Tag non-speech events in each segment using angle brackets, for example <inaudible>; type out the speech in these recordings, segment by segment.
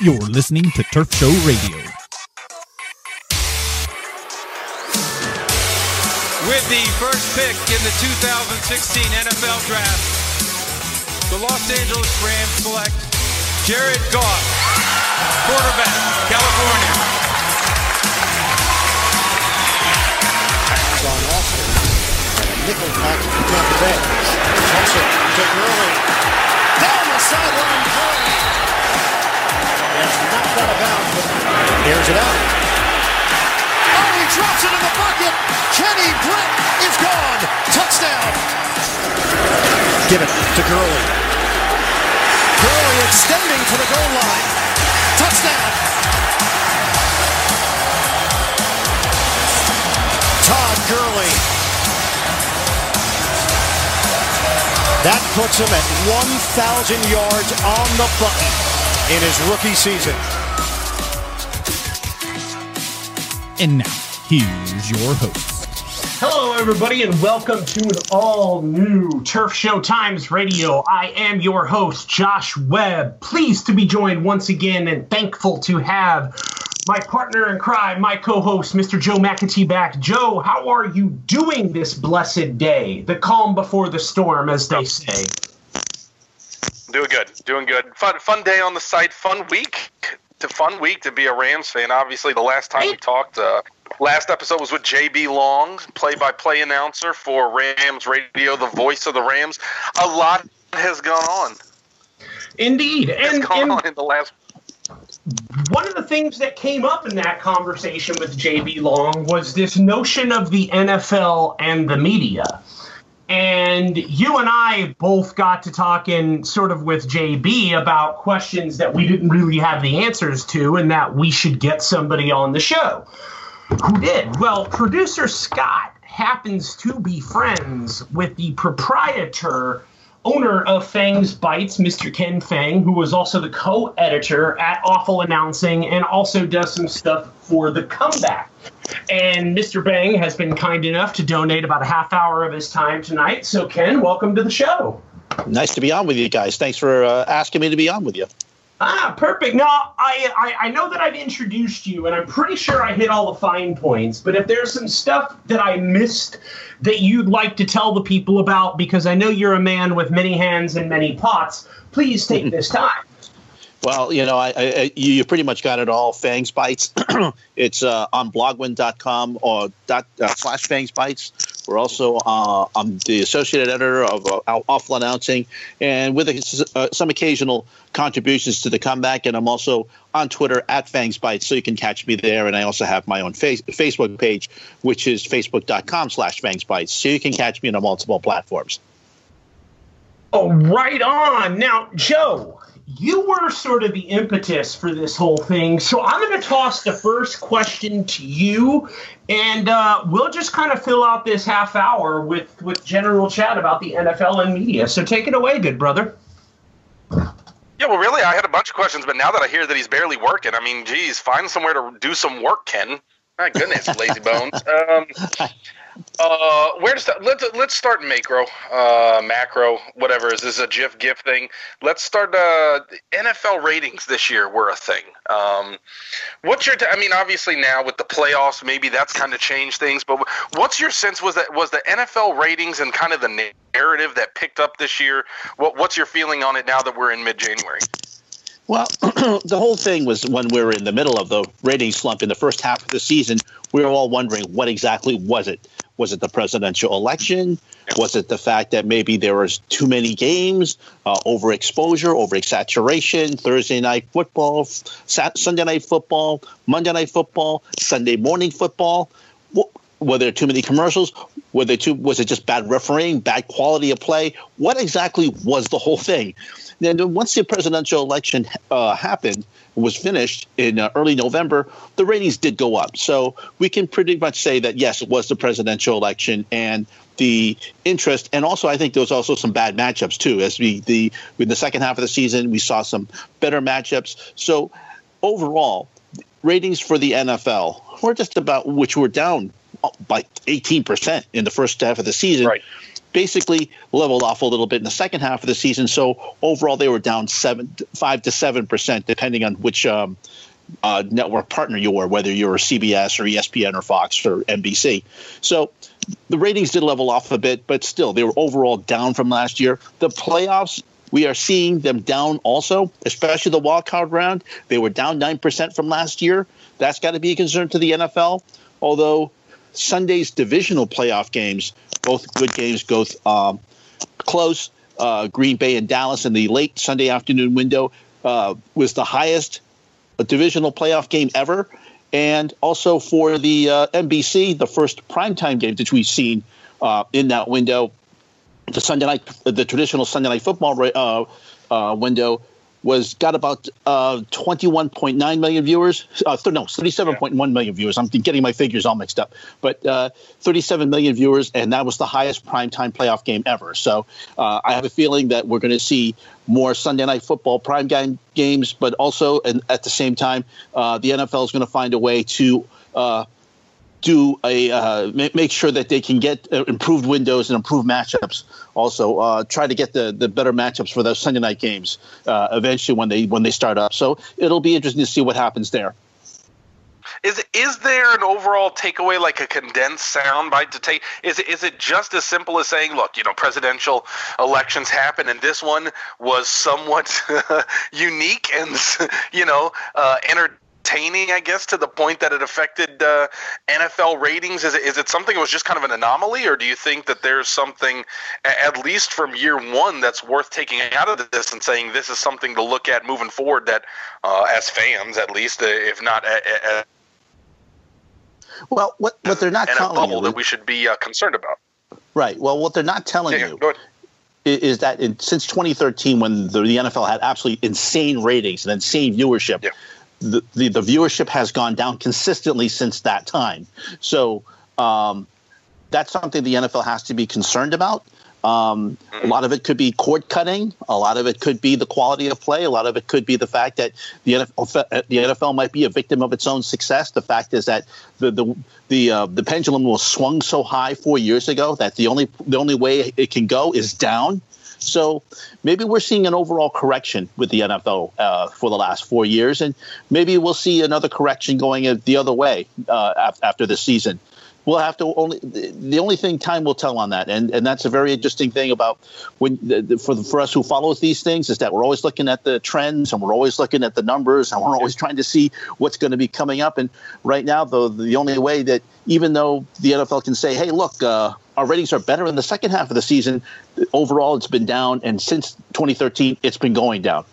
You're listening to Turf Show Radio. With the first pick in the 2016 NFL Draft, the Los Angeles Rams select Jared Goff, quarterback, California. on Austin. And a nickel package for Tampa Bay. Tulsa to Gurley. Down the sideline, Gurley. It's knocked out of bounds, but here's it out. Oh, he drops it in the bucket. Kenny Britt is gone. Touchdown. Give it to Gurley. Gurley extending to the goal line. Touchdown. Todd Gurley. That puts him at 1,000 yards on the button in his rookie season. And now, here's your host. Hello, everybody, and welcome to an all new Turf Show Times Radio. I am your host, Josh Webb. Pleased to be joined once again and thankful to have my partner in crime, my co host, Mr. Joe McAtee back. Joe, how are you doing this blessed day? The calm before the storm, as they say. Doing good, doing good. Fun, fun day on the site. Fun week. To fun week to be a Rams fan. Obviously, the last time we talked, uh, last episode was with JB Long, play-by-play announcer for Rams Radio, the voice of the Rams. A lot has gone on. Indeed, Has and, gone and on in the last. one of the things that came up in that conversation with JB Long was this notion of the NFL and the media. And you and I both got to talking sort of with JB about questions that we didn't really have the answers to, and that we should get somebody on the show. Who did? Well, producer Scott happens to be friends with the proprietor owner of Fang's Bites, Mr. Ken Fang, who was also the co-editor at Awful Announcing and also does some stuff for the comeback. And Mr. Fang has been kind enough to donate about a half hour of his time tonight. So Ken, welcome to the show. Nice to be on with you guys. Thanks for uh, asking me to be on with you. Ah, perfect. Now, I, I I know that I've introduced you, and I'm pretty sure I hit all the fine points. But if there's some stuff that I missed that you'd like to tell the people about, because I know you're a man with many hands and many pots, please take <laughs> this time. Well, you know, I, I, you pretty much got it all. Fangs Bites. <clears throat> it's uh, on bloguin.com or dot, uh, slash Fangs Bites. We're also uh, I'm the associate editor of uh, Awful Announcing, and with uh, some occasional contributions to the comeback. And I'm also on Twitter at Fangs Bites, so you can catch me there. And I also have my own face, Facebook page, which is facebook.com slash Fangs Bites, so you can catch me on multiple platforms. Oh, right on. Now, Joe, you were sort of the impetus for this whole thing. So I'm going to toss the first question to you, and uh, we'll just kind of fill out this half hour with, with general chat about the NFL and media. So take it away, good brother. Yeah, well, really, I had a bunch of questions, but now that I hear that he's barely working, I mean, geez, find somewhere to do some work, Ken. My goodness, lazy bones. Um, <laughs> uh, where to start? Let's let's start macro, uh, macro, whatever. Is this a GIF GIF thing? Let's start. Uh, NFL ratings this year were a thing. Um, what's your? T- I mean, obviously now with the playoffs, maybe that's kind of changed things. But what's your sense? Was that was the NFL ratings and kind of the narrative that picked up this year? What what's your feeling on it now that we're in mid January? Well, <clears throat> the whole thing was when we were in the middle of the rating slump in the first half of the season, we were all wondering what exactly was it? Was it the presidential election? Was it the fact that maybe there was too many games, uh, overexposure, oversaturation, Thursday night football, Sunday night football, Monday night football, Sunday morning football? Were there too many commercials? Were there too? Was it just bad refereeing, bad quality of play? What exactly was the whole thing? Then once the presidential election uh, happened, was finished in uh, early November, the ratings did go up. So we can pretty much say that yes, it was the presidential election and the interest, and also I think there was also some bad matchups too. As we the in the second half of the season, we saw some better matchups. So overall, ratings for the NFL were just about which were down by 18% in the first half of the season. Right. Basically leveled off a little bit in the second half of the season. So overall, they were down seven, five to seven percent, depending on which um, uh, network partner you were, whether you're CBS or ESPN or Fox or NBC. So the ratings did level off a bit, but still, they were overall down from last year. The playoffs. We are seeing them down also, especially the wild card round. They were down 9% from last year. That's got to be a concern to the NFL. Although Sunday's divisional playoff games, both good games, both um, close. Uh, Green Bay and Dallas in the late Sunday afternoon window uh, was the highest divisional playoff game ever. And also for the uh, NBC, the first primetime game that we've seen uh, in that window, the Sunday night, the traditional Sunday night football uh, uh, window was got about uh, 21.9 million viewers. Uh, th- no, 37.1 million viewers. I'm getting my figures all mixed up, but uh, 37 million viewers, and that was the highest primetime playoff game ever. So uh, I have a feeling that we're going to see more Sunday night football prime game games, but also, and at the same time, uh, the NFL is going to find a way to uh, do a uh, make sure that they can get uh, improved windows and improved matchups. Also, uh, try to get the, the better matchups for those Sunday night games uh, eventually when they when they start up. So it'll be interesting to see what happens there. Is is there an overall takeaway, like a condensed soundbite to take? Is is it just as simple as saying, look, you know, presidential elections happen, and this one was somewhat <laughs> unique and you know, uh, entertaining entertaining, I guess, to the point that it affected uh, NFL ratings? Is it, is it something that was just kind of an anomaly, or do you think that there's something, at least from year one, that's worth taking out of this and saying this is something to look at moving forward? That, uh, as fans, at least, uh, if not. well, what what they're not telling you that we should be uh, concerned about. Right. Well, what they're not telling yeah, you is that in, since 2013, when the, the, NFL had absolutely insane ratings and insane viewership, yeah the, the, viewership has gone down consistently since that time. So um, that's something the NFL has to be concerned about. Um, a lot of it could be cord cutting. A lot of it could be the quality of play. A lot of it could be the fact that the NFL, the NFL might be a victim of its own success. The fact is that the the the, uh, the pendulum was swung so high four years ago that the only the only way it can go is down. So maybe we're seeing an overall correction with the NFL uh, for the last four years, and maybe we'll see another correction going the other way uh, after the season. We'll have to only the only thing time will tell on that, and and that's a very interesting thing about when for for us who follows these things is that we're always looking at the trends and we're always looking at the numbers and we're always trying to see what's going to be coming up. And right now, though, the only way that even though the NFL can say, hey, look. Uh, our ratings are better in the second half of the season. Overall, it's been down, and since 2013, it's been going down.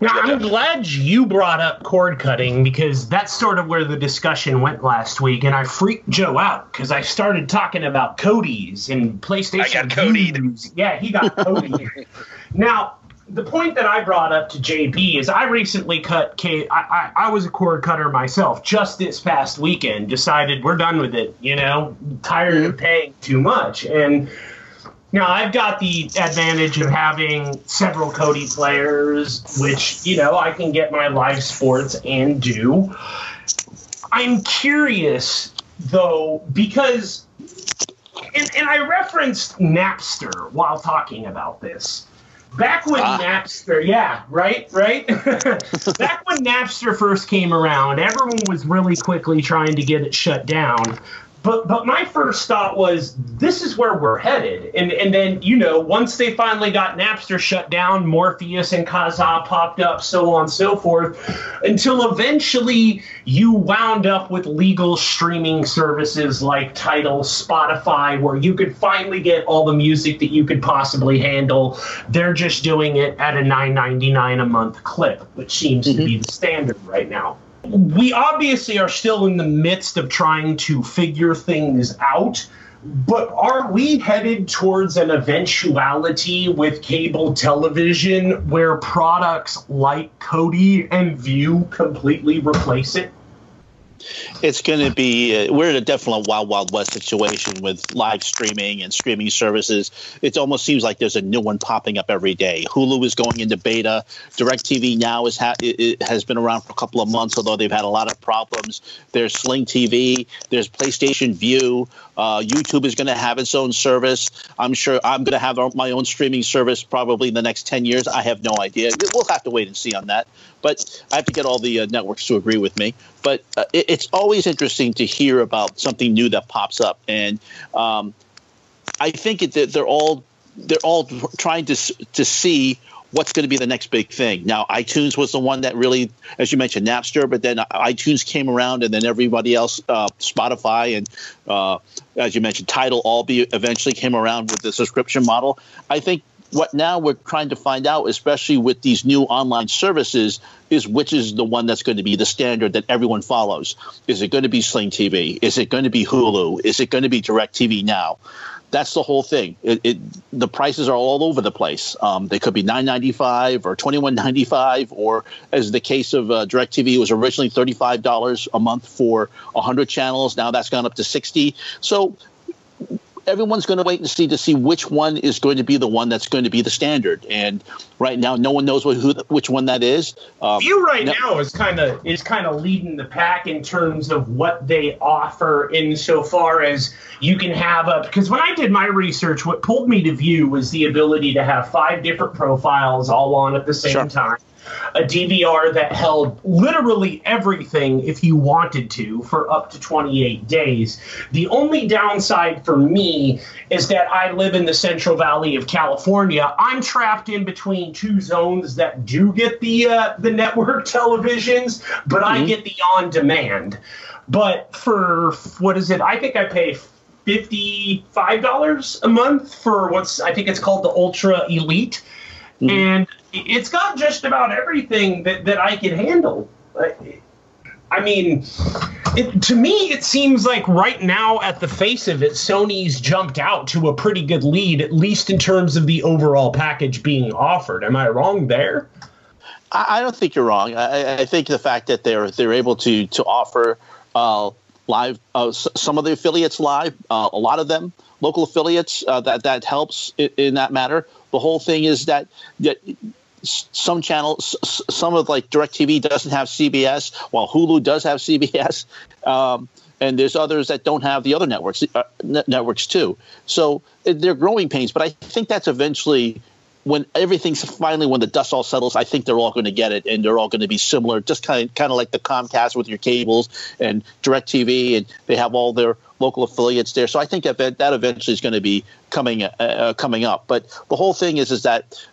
Now, I'm glad you brought up cord cutting because that's sort of where the discussion went last week, and I freaked Joe out because I started talking about Kodi's and PlayStation. I got Kodi. Yeah, he got Cody. <laughs> now, the point that I brought up to JB is I recently cut K. I, I, I was a cord cutter myself just this past weekend. Decided we're done with it. You know, tired of paying too much. And now I've got the advantage of having several Kodi players, which you know I can get my live sports and do. I'm curious though because, and, and I referenced Napster while talking about this Back when ah. Napster, yeah, right, right. <laughs> Back when Napster first came around, everyone was really quickly trying to get it shut down but but my first thought was this is where we're headed. And and then you know once they finally got napster shut down morpheus and kazaa popped up so on and so forth until eventually you wound up with legal streaming services like tidal spotify where you could finally get all the music that you could possibly handle. They're just doing it at a 9.99 a month clip which seems mm-hmm. to be the standard right now we obviously are still in the midst of trying to figure things out. But are we headed towards an eventuality with cable television where products like Kodi and Vue completely replace it? It's going to be uh, we're in a definitely wild wild west situation with live streaming and streaming services. It almost seems like there's a new one popping up every day. Hulu is going into beta. Directv now is ha- has been around for a couple of months although they've had a lot of problems. There's sling tv there's playstation vue uh, YouTube is going to have its own service. I'm sure I'm going to have my own streaming service probably in the next 10 years. I have no idea. We'll have to wait and see on that. But I have to get all the uh, networks to agree with me. But uh, it, it's always interesting to hear about something new that pops up. And um, I think it, they're all they're all trying to to see what's going to be the next big thing. Now, iTunes was the one that really, as you mentioned, Napster, but then iTunes came around, and then everybody else, uh, Spotify and uh, as you mentioned, Tidal, all be eventually came around with the subscription model. I think what now we're trying to find out, especially with these new online services, is which is the one that's going to be the standard that everyone follows. Is it going to be Sling TV? Is it going to be Hulu? Is it going to be DirecTV Now? That's the whole thing. It, it, the prices are all over the place. Um, they could be nine ninety five or twenty one ninety five, or as the case of uh, Directv, it was originally thirty five dollars a month for hundred channels. Now that's gone up to sixty. So everyone's going to wait and see to see which one is going to be the one that's going to be the standard. And right now, no one knows what, who which one that is. Um, Vue right no, now is kind of is kind of leading the pack in terms of what they offer insofar as you can have a because when I did my research, what pulled me to Vue was the ability to have five different profiles all on at the same sure. time a DVR that held literally everything if you wanted to for up to 28 days. The only downside for me is that I live in the Central Valley of California. I'm trapped in between two zones that do get the uh, the network <laughs> televisions, but mm-hmm. I get the on demand. But for what is it? I think I pay $55 a month for what's I think it's called the Ultra Elite. Mm-hmm. And it's got just about everything that, that I can handle. I mean, it, to me, it seems like right now, at the face of it, Sony's jumped out to a pretty good lead, at least in terms of the overall package being offered. Am I wrong there? I, don't think you're wrong. I, I, think the fact that they're they're able to to offer uh, live uh, some of the affiliates live, uh, a lot of them local affiliates uh, that that helps in, in that matter. The whole thing is that, that some channels, some of like DirecTV doesn't have CBS, while Hulu does have CBS. Um, and there's others that don't have the other networks uh, networks too. So they're growing pains, but I think that's eventually when everything's finally when the dust all settles. I think they're all going to get it, and they're all going to be similar, just kind of kind of like the Comcast with your cables and DirecTV, and they have all their local affiliates there. So I think that that eventually is going to be coming uh, uh, coming up. But the whole thing is is that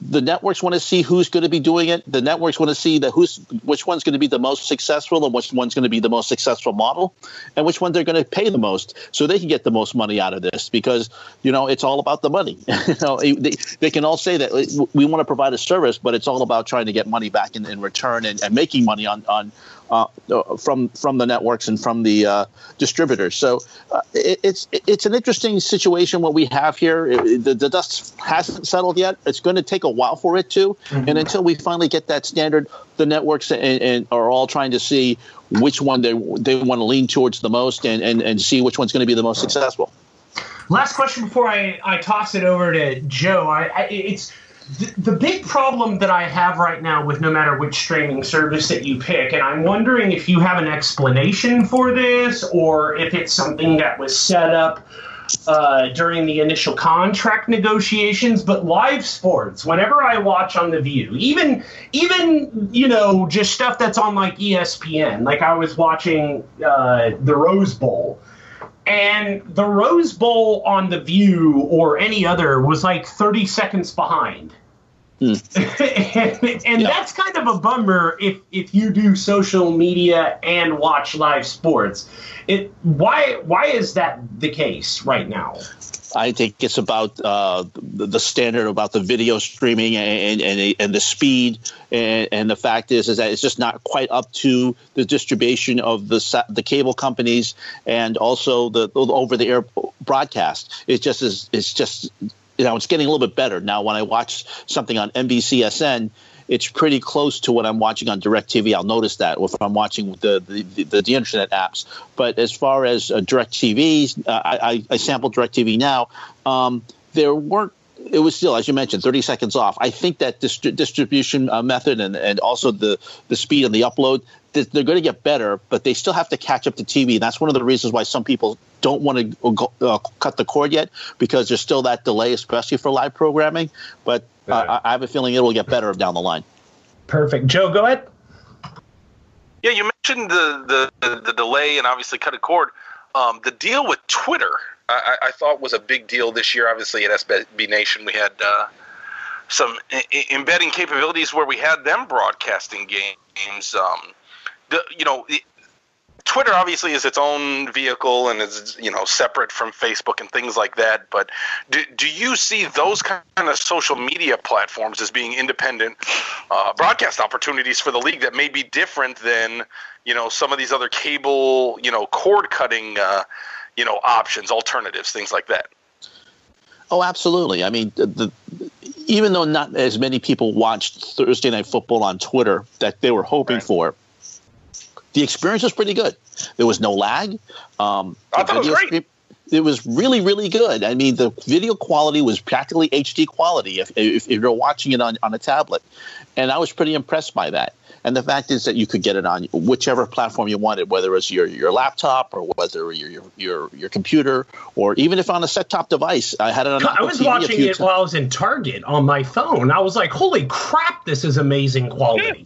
the networks want to see who's going to be doing it. The networks want to see that who's which one's going to be the most successful and which one's going to be the most successful model, and which one they're going to pay the most, so they can get the most money out of this. Because you know it's all about the money. <laughs> you know, they, they can all say that we want to provide a service, but it's all about trying to get money back in, in return and, and making money on on uh, from from the networks and from the uh, distributors. So uh, it, it's it's an interesting situation what we have here. It, the, the, dust hasn't settled yet. It's going to take a while for it to, mm-hmm. and until we finally get that standard, the networks and, and are all trying to see which one they they want to lean towards the most and, and, and see which one's going to be the most successful. Last question before I, I toss it over to Joe. I, I it's the, big problem that I have right now with no matter which streaming service that you pick, and I'm wondering if you have an explanation for this or if it's something that was set up uh, during the initial contract negotiations, but live sports. Whenever I watch on the Vue, even even you know just stuff that's on like ESPN, like I was watching uh, the Rose Bowl, and the Rose Bowl on The Vue or any other was like 30 seconds behind. Hmm. and, <laughs> and yeah. that's kind of a bummer if if you do social media and watch live sports. It why why is that the case right now? I think it's about uh, the, standard about the video streaming and and, and the speed and, and, the fact is is that it's just not quite up to the distribution of the the cable companies and also the, the over the air broadcast. It just is it's just you know it's getting a little bit better now. When I watch something on NBCSN it's pretty close to what I'm watching on DirecTV. I'll notice that if I'm watching the the, the, the internet apps. But as far as uh, DirecTV, uh, I, I sample DirecTV now. Um, there weren't it was still, as you mentioned, 30 seconds off. I think that dist- distribution uh, method and, and also the, the speed and the upload, they're going to get better, but they still have to catch up to TV. And that's one of the reasons why some people don't want to uh, cut the cord yet because there's still that delay, especially for live programming. But uh, I have a feeling it will get better down the line. Perfect. Joe, go ahead. Yeah, you mentioned the the, the delay and obviously cut a cord. Um, the deal with Twitter, I, I, thought was a big deal this year. Obviously, at SB Nation, we had uh, some I- embedding capabilities where we had them broadcasting games. Um, the, you know, Twitter obviously is its own vehicle and is you know separate from Facebook and things like that. But do, do you see those kind of social media platforms as being independent uh, broadcast opportunities for the league that may be different than you know some of these other cable you know cord cutting uh, you know options, alternatives, things like that? Oh, absolutely. I mean, the, the, even though not as many people watched Thursday Night Football on Twitter that they were hoping right. for the experience was pretty good. There was no lag. Um, I thought it was great. It was really, really good. I mean, the video quality was practically HD quality if, if, if, you're watching it on, on a tablet. And I was pretty impressed by that. And the fact is that you could get it on whichever platform you wanted, whether it's your, your laptop or whether your, your your your computer or even if on a set top device. I had it on. I was TV watching it while I was in Target on my phone. I was like, "Holy crap! This is amazing quality." Yeah,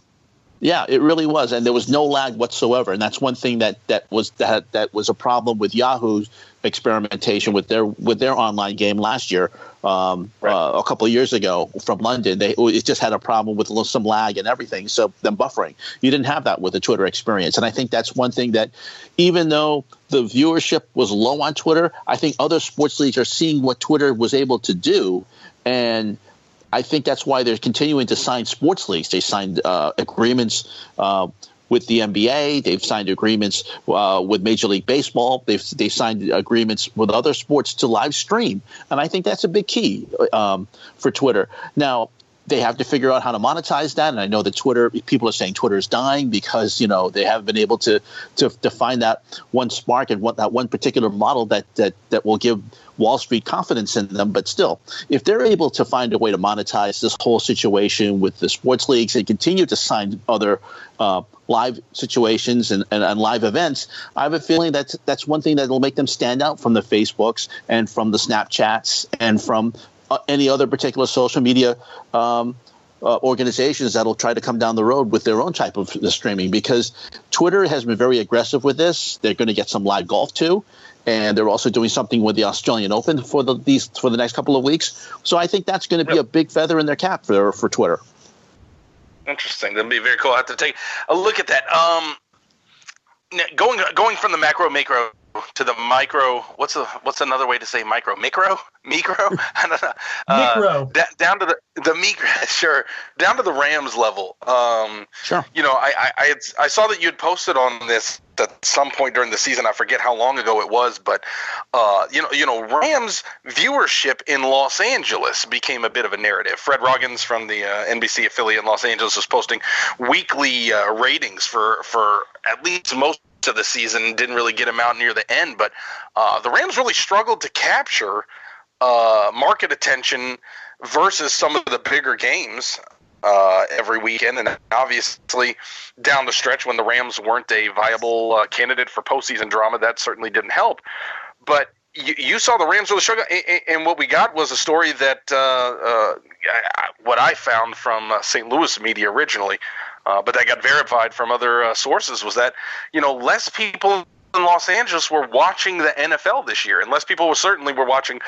it really was, and there was no lag whatsoever. And that's one thing that that was that that was a problem with Yahoo's experimentation with their with their online game last year, um, right. uh, a couple of years ago from London. They it just had a problem with some lag and everything. So them buffering, you didn't have that with the Twitter experience. And I think that's one thing that, even though the viewership was low on Twitter, I think other sports leagues are seeing what Twitter was able to do, and I think that's why they're continuing to sign sports leagues. They signed uh, agreements uh, with the NBA. They've signed agreements uh, with Major League Baseball. They've they signed agreements with other sports to live stream, and I think that's a big key um, for Twitter. Now, they have to figure out how to monetize that. And I know that Twitter people are saying Twitter is dying because you know they haven't been able to to, to find that one spark and what that one particular model that that that will give Wall Street confidence in them. But still, if they're able to find a way to monetize this whole situation with the sports leagues and continue to sign other uh, live situations and, and, and, live events, I have a feeling that that's one thing that will make them stand out from the Facebooks and from the Snapchats and from any other particular social media um, uh, organizations that'll try to come down the road with their own type of streaming because Twitter has been very aggressive with this. They're going to get some live golf too, and they're also doing something with the Australian Open for the these for the next couple of weeks. So I think that's going to be yep. a big feather in their cap for for Twitter. Interesting. That'd be very cool. I have to take a look at that. Um, going going from the macro macro to the micro. What's the what's another way to say micro? Micro, micro. <laughs> I don't know. Uh, micro. D- down to the the micro. <laughs> Sure. Down to the Rams level. Um, sure. You know, I I I, had, I saw that you had posted on this at some point during the season. I forget how long ago it was, but uh, you know, you know, Rams viewership in Los Angeles became a bit of a narrative. Fred Roggins from the uh, NBC affiliate in Los Angeles was posting weekly uh, ratings for for at least most of the season. Didn't really get him out near the end, but uh, the Rams really struggled to capture uh, market attention versus some of the bigger games uh, every weekend, and obviously down the stretch when the Rams weren't a viable uh, candidate for postseason drama, that certainly didn't help. But you, you saw the Rams really struggle, and what we got was a story that uh, uh, what I found from uh, St. Louis media originally, uh, but that got verified from other uh, sources, was that you know less people in Los Angeles were watching the NFL this year, and less people were certainly were watching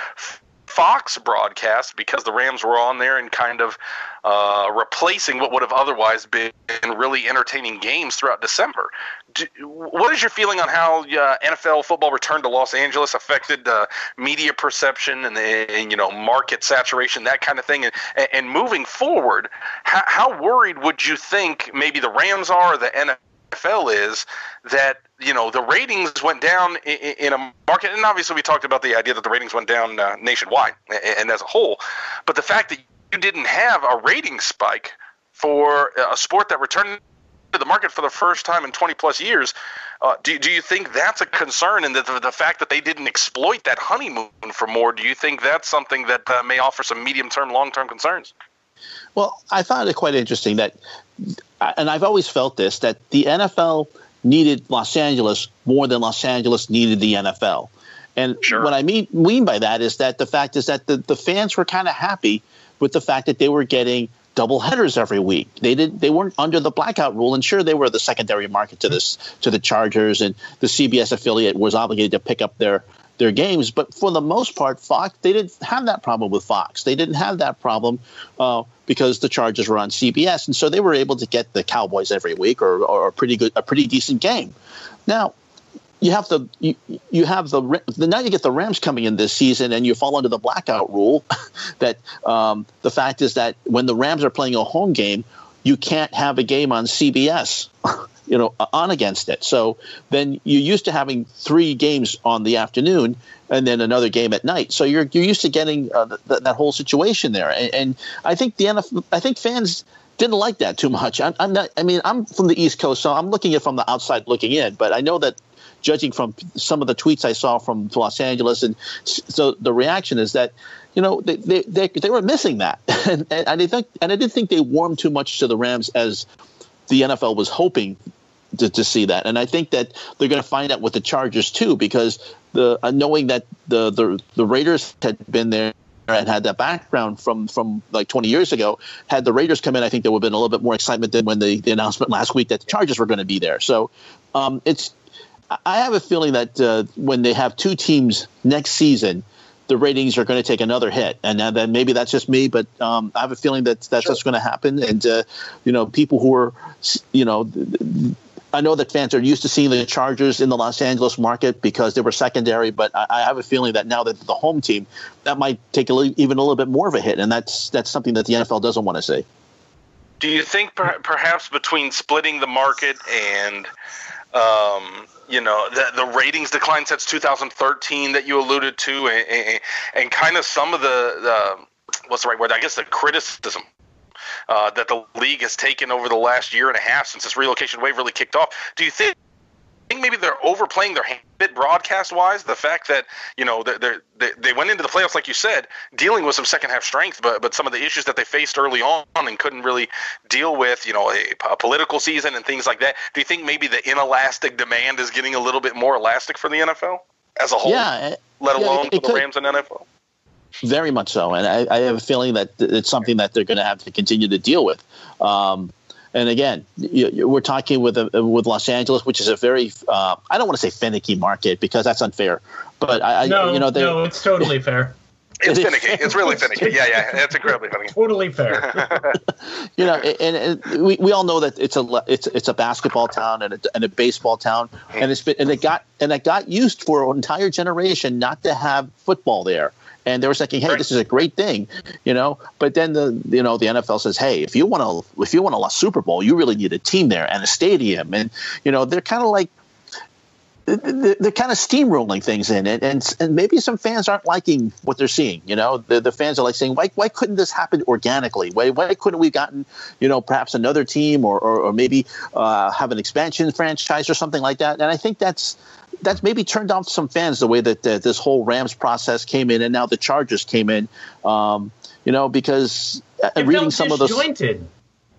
Fox broadcast because the Rams were on there and kind of uh, replacing what would have otherwise been really entertaining games throughout December. Do, what is your feeling on how uh, NFL football return to Los Angeles affected uh, media perception and, and, you know market saturation, that kind of thing? And, and moving forward, how, how worried would you think maybe the Rams are, or the NFL? Is that you know the ratings went down in, in, a market, and obviously we talked about the idea that the ratings went down uh, nationwide and as a whole, but the fact that you didn't have a rating spike for a sport that returned the market for the first time in 20 plus years. Uh, do, do you think that's a concern and the, the, the, fact that they didn't exploit that honeymoon for more, do you think that's something that uh, may offer some medium term, long term concerns? Well, I found it quite interesting that, and I've always felt this, that the NFL needed Los Angeles more than Los Angeles needed the NFL. And sure. what I mean mean by that is that the fact is that the, the fans were kind of happy with the fact that they were getting double headers every week. They did they weren't under the blackout rule, and sure they were the secondary market to this to the Chargers, and the CBS affiliate was obligated to pick up their their games. But for the most part, Fox they didn't have that problem with Fox. They didn't have that problem uh, because the Chargers were on CBS, and so they were able to get the Cowboys every week or, or a pretty good a pretty decent game. Now you have the you, you have the now you get the Rams coming in this season and you fall under the blackout rule <laughs> that um, the fact is that when the Rams are playing a home game you can't have a game on CBS <laughs> you know on against it so then you're used to having three games on the afternoon and then another game at night so you're you're used to getting uh, th- that whole situation there and, and I think the NFL I think fans didn't like that too much. I'm, I'm, not. I mean, I'm from the East Coast, so I'm looking at from the outside looking in. But I know that judging from some of the tweets I saw from Los Angeles. And so the reaction is that, you know, they, they, they, they were missing that. <laughs> and, and, I think, and I didn't think they warmed too much to the Rams as the NFL was hoping to, to see that. And I think that they're going to find out with the Chargers too, because the uh, knowing that the, the, the Raiders had been there and had that background from from like 20 years ago. Had the Raiders come in, I think there would have been a little bit more excitement than when the, the announcement last week that the Chargers were going to be there. So um, it's I have a feeling that uh, when they have two teams next season, the ratings are going to take another hit, and then maybe that's just me, but um, I have a feeling that that's sure. what's going to happen. And uh, you know, people who are, you know, I know that fans are used to seeing the Chargers in the Los Angeles market because they were secondary, but I, I have a feeling that now that the home team, that might take a little, even a little bit more of a hit, and that's that's something that the NFL doesn't want to see. Do you think per- perhaps between splitting the market and um, you know the, the ratings decline since 2013 that you alluded to and, and, and kind of some of the, the what's the right word? I guess the criticism uh, that the league has taken over the last year and a half since this relocation wave really kicked off. Do you think think maybe they're overplaying their hand broadcast wise. The fact that you know they they they went into the playoffs like you said, dealing with some second half strength, but but some of the issues that they faced early on and couldn't really deal with, you know, a, a political season and things like that. Do you think maybe the inelastic demand is getting a little bit more elastic for the NFL as a whole? Yeah, let yeah, alone it, it for the Rams and NFL. Very much so, and I, I, have a feeling that it's something that they're going to have to continue to deal with. Um, and again, you, we're talking with uh, with Los Angeles, which is a very uh, I don't want to say finicky market because that's unfair, but I, no, you know no, it's totally fair. It's finicky. It's really finicky. Yeah, yeah, it's incredibly finicky. Totally fair. <laughs> you know, and, and, we, we all know that it's a it's it's a basketball town and a, and a baseball town, and it's been and it got and it got used for an entire generation not to have football there and they were thinking, "Hey, right. this is a great thing," you know. But then the you know the NFL says, "Hey, if you want to if you want a Super Bowl, you really need a team there and a stadium," and you know they're kind of like they're kind of steamrolling things in it, and and maybe some fans aren't liking what they're seeing. You know, the, the fans are like saying, why why couldn't this happen organically? Why why couldn't we gotten you know perhaps another team or or, or maybe uh, have an expansion franchise or something like that? And I think that's that's maybe turned off some fans the way that this whole Rams process came in, and now the Chargers came in. Um, you know, because uh, reading some of the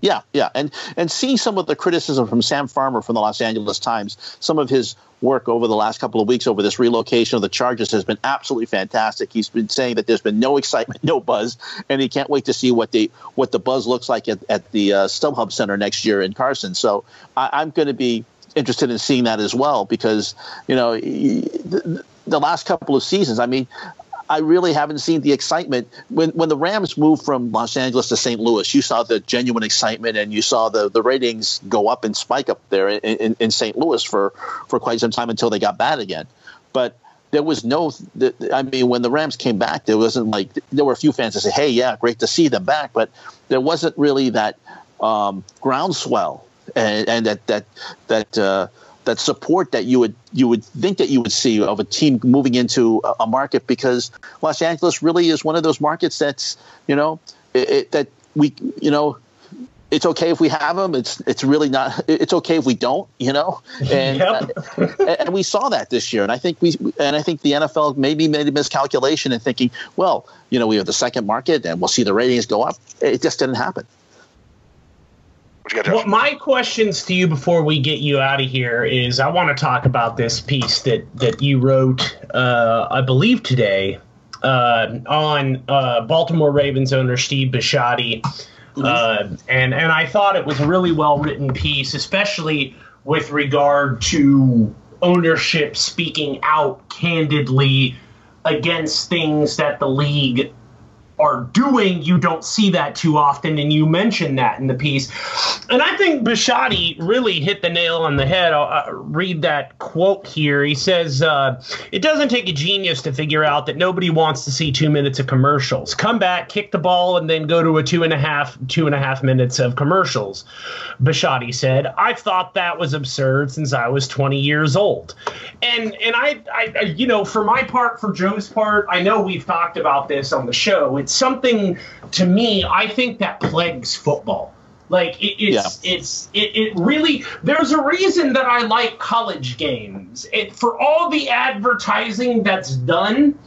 yeah, yeah, and and seeing some of the criticism from Sam Farmer from the Los Angeles Times, some of his work over the last couple of weeks over this relocation of the Chargers has been absolutely fantastic. He's been saying that there's been no excitement, <laughs> no buzz, and he can't wait to see what the what the buzz looks like at, at the uh, StubHub Center next year in Carson. So I, I'm going to be interested in seeing that as well because you know the, the last couple of seasons. I mean, I really haven't seen the excitement when when the Rams moved from Los Angeles to St. Louis. You saw the genuine excitement, and you saw the, the ratings go up and spike up there in, in, in St. Louis for for quite some time until they got bad again. But there was no. I mean, when the Rams came back, there wasn't like there were a few fans that said, "Hey, yeah, great to see them back," but there wasn't really that um, groundswell and, and that that that uh, that support that you would you would think that you would see of a team moving into a, a market because Los Angeles really is one of those markets that's you know it, it, that we you know it's okay if we have them. It's it's really not. It's okay if we don't. You know, and Yep. uh, and we saw that this year. And I think we and I think the NFL maybe made a miscalculation in thinking, well, you know, we have the second market and we'll see the ratings go up. It just didn't happen. What you got, Well, my questions to you before we get you out of here is I want to talk about this piece that that you wrote, uh, I believe today, uh, on uh, Baltimore Ravens owner Steve Bisciotti, uh, and and I thought it was a really well written piece, especially with regard to ownership speaking out candidly against things that the league are doing, you don't see that too often, and you mentioned that in the piece. And I think Bisciotti really hit the nail on the head. I'll uh, read that quote here. He says, uh, It doesn't take a genius to figure out that nobody wants to see two minutes of commercials. Come back, kick the ball, and then go to a two and a half, two and a half minutes of commercials. Bisciotti said, I've thought that was absurd since I was 20 years old. And and I, I, I- you know, for my part, for Joe's part, I know we've talked about this on the show. It's something to me, I think that plagues football. Like it, it's it's it, it really there's a reason that I like college games. It for all the advertising that's done,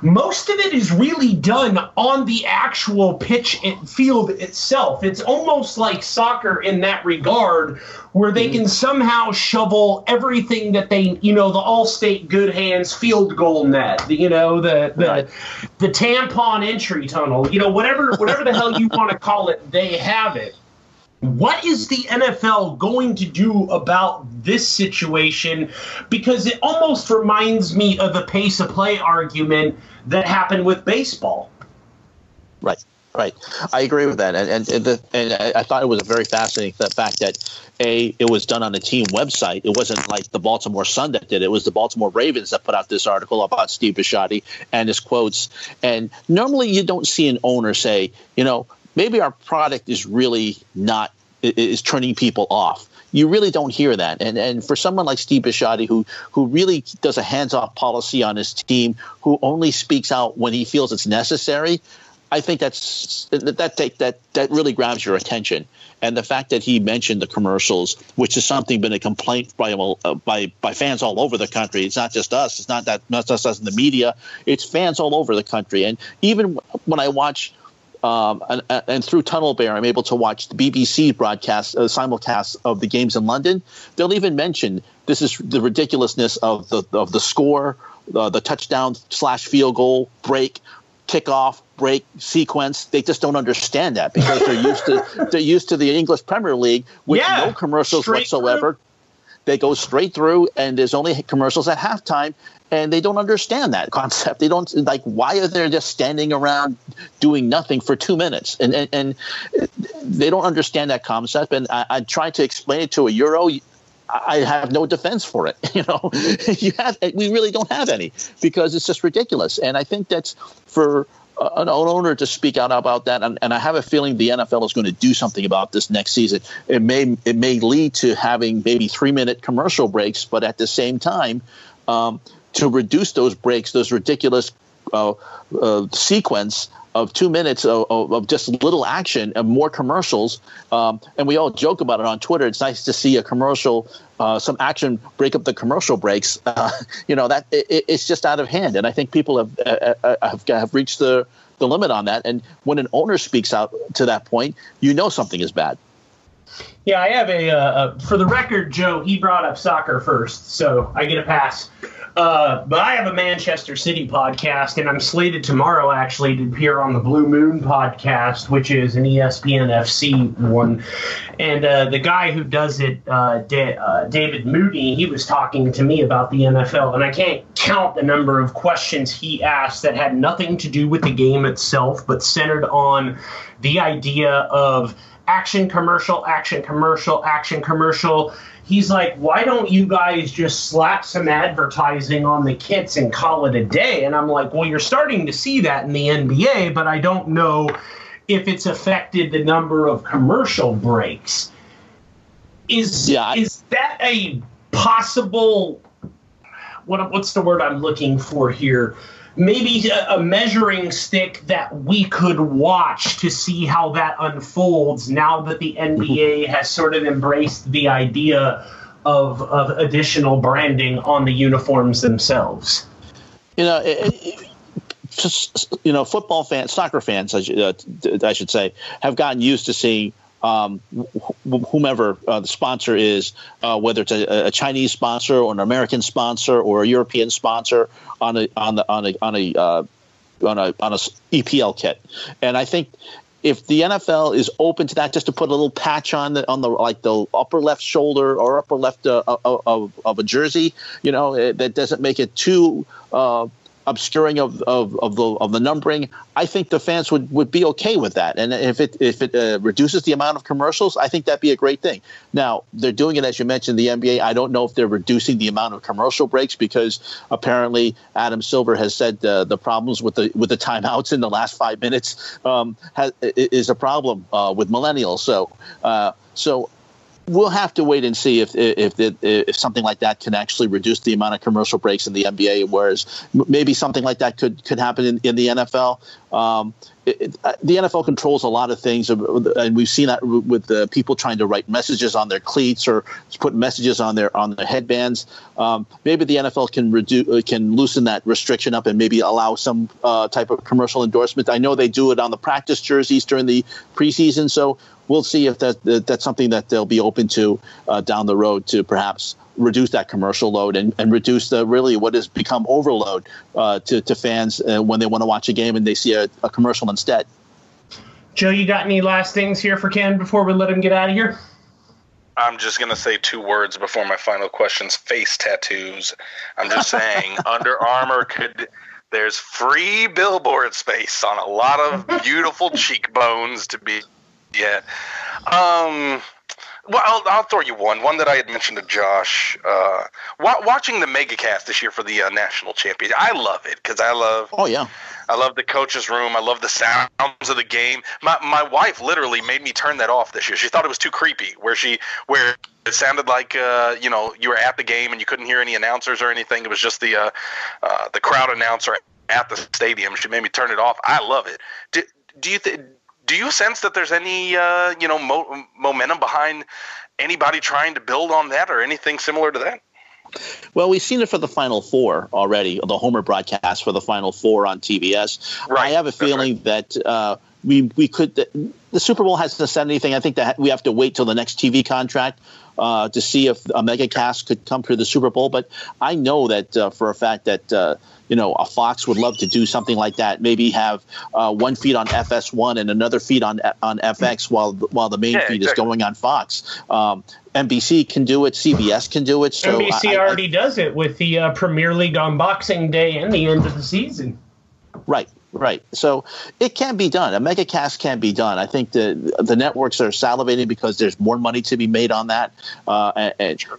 most of it is really done on the actual pitch and field itself. It's almost like soccer in that regard, where they can somehow shovel everything that they, you know, the all-state good hands field goal net, the, you know, the the Right. the tampon entry tunnel, you know, whatever whatever the hell you want to call it, they have it. What is the NFL going to do about this situation? Because it almost reminds me of the pace of play argument that happened with baseball. Right, right. I agree with that, and and and, the, and I, thought it was a very fascinating the fact that a it was done on the team website. It wasn't like the Baltimore Sun that did it. It was the Baltimore Ravens that put out this article about Steve Bisciotti and his quotes. And normally you don't see an owner say, you know, maybe our product is really not is turning people off. You really don't hear that, and and for someone like Steve Bisciotti, who who really does a hands-off policy on his team, who only speaks out when he feels it's necessary, I think that's that that that that really grabs your attention. And the fact that he mentioned the commercials, which is something been a complaint by uh, by by fans all over the country. It's not just us. It's not that not just us in the media. It's fans all over the country. And even when I watch. Um, and, and through Tunnel Bear, I'm able to watch the BBC broadcast, uh, simulcast of the games in London. They'll even mention this is the ridiculousness of the of the score, uh, the touchdown slash field goal break, kickoff break sequence. They just don't understand that because they're used to <laughs> they're used to the English Premier League with Yeah, no commercials whatsoever. They go straight through, and there's only commercials at halftime, and they don't understand that concept. They don't like why are they just standing around doing nothing for two minutes, and and, and they don't understand that concept. And I, I tried to explain it to a Euro. I have no defense for it. <laughs> You know, you have we really don't have any because it's just ridiculous. And I think that's for an owner to speak out about that. And, and I have a feeling the NFL is going to do something about this next season. It may it may lead to having maybe three minute commercial breaks, but at the same time, um, to reduce those breaks, those ridiculous uh, uh, sequence of two minutes of, of, of just little action and more commercials. Um, and we all joke about it on Twitter. It's nice to see a commercial, uh, some action break up the commercial breaks. Uh, <laughs> you know that it, it's just out of hand, and I think people have uh, uh, have, have reached the the limit on that. And when an owner speaks out to that point, you know something is bad. Yeah, I have a, uh, uh, for the record, Joe, he brought up soccer first, so I get a pass. Uh, but I have a Manchester City podcast, and I'm slated tomorrow actually to appear on the Blue Moon podcast, which is an ESPN FC one. And uh, the guy who does it, uh, Da- uh, David Mooney, he was talking to me about the NFL, and I can't count the number of questions he asked that had nothing to do with the game itself, but centered on the idea of action commercial, action commercial, action commercial. He's like, why don't you guys just slap some advertising on the kits and call it a day? And I'm like, well, you're starting to see that in the NBA, but I don't know if it's affected the number of commercial breaks. Is Yeah, is that a possible what what's the word I'm looking for here? Maybe a, measuring stick that we could watch to see how that unfolds now that the NBA <laughs> has sort of embraced the idea of, of additional branding on the uniforms themselves. You know, it, it, just, you know, football fans, soccer fans, I uh, I should say, have gotten used to seeing um, whomever uh, the sponsor is, uh, whether it's a, a, Chinese sponsor or an American sponsor or a European sponsor on a on the on a on a uh, on a on a EPL kit, and I think if the NFL is open to that, just to put a little patch on the on the like the upper left shoulder or upper left uh, of, of, a jersey, you know, that doesn't make it too uh, obscuring of, of, of, the of the numbering, I think the fans would, would be okay with that. And if it if it uh, reduces the amount of commercials, I think that'd be a great thing. Now they're doing it as you mentioned the NBA. I don't know if they're reducing the amount of commercial breaks because apparently Adam Silver has said uh, the problems with the with the timeouts in the last five minutes um, has, is a problem uh, with millennials. So uh, so we'll have to wait and see if if, if if something like that can actually reduce the amount of commercial breaks in the NBA. Whereas maybe something like that could could happen in, in the NFL. Um, it, uh, the NFL controls a lot of things, and we've seen that with the people trying to write messages on their cleats or put messages on their on their headbands. Um, maybe the NFL can reduce uh, can loosen that restriction up and maybe allow some uh, type of commercial endorsement. I know they do it on the practice jerseys during the preseason, so we'll see if that, that that's something that they'll be open to uh, down the road to perhaps reduce that commercial load and, and reduce the really what has become overload uh, to, to fans uh, when they want to watch a game and they see a, a commercial instead. Joe, you got any last things here for Ken before we let him get out of here? I'm just going to say two words before my final questions face tattoos. I'm just saying, <laughs> Under Armour could. There's free billboard space on a lot of beautiful <laughs> cheekbones to be. Yeah. Um, well, I'll, I'll, throw you one. One that I had mentioned to Josh. Uh, watching the MegaCast this year for the uh, national championship, I love it because I love. Oh yeah. I love the coach's room. I love the sounds of the game. My my wife literally made me turn that off this year. She thought it was too creepy. Where she where it sounded like uh, you know you were at the game and you couldn't hear any announcers or anything. It was just the uh, uh, the crowd announcer at the stadium. She made me turn it off. I love it. Do, do you think? Do you sense that there's any uh, you know mo- momentum behind anybody trying to build on that or anything similar to that? Well, we've seen it for the Final Four already, the Homer broadcast for the Final Four on TBS. Right. I have a feeling right. that uh, we we could. The, the Super Bowl hasn't said anything. I think that we have to wait till the next TV contract uh, to see if a mega cast could come to the Super Bowl. But I know that uh, for a fact that uh, you know, a Fox would love to do something like that. Maybe have uh, one feed on FS1 and another feed on on FX while while the main yeah, feed exactly. is going on Fox. Um, NBC can do it. CBS can do it. So NBC I, already I, does it with the uh, Premier League on Boxing Day and the end of the season. Right. Right. So it can be done. A mega cast can be done. I think the the networks are salivating because there's more money to be made on that. Uh, and,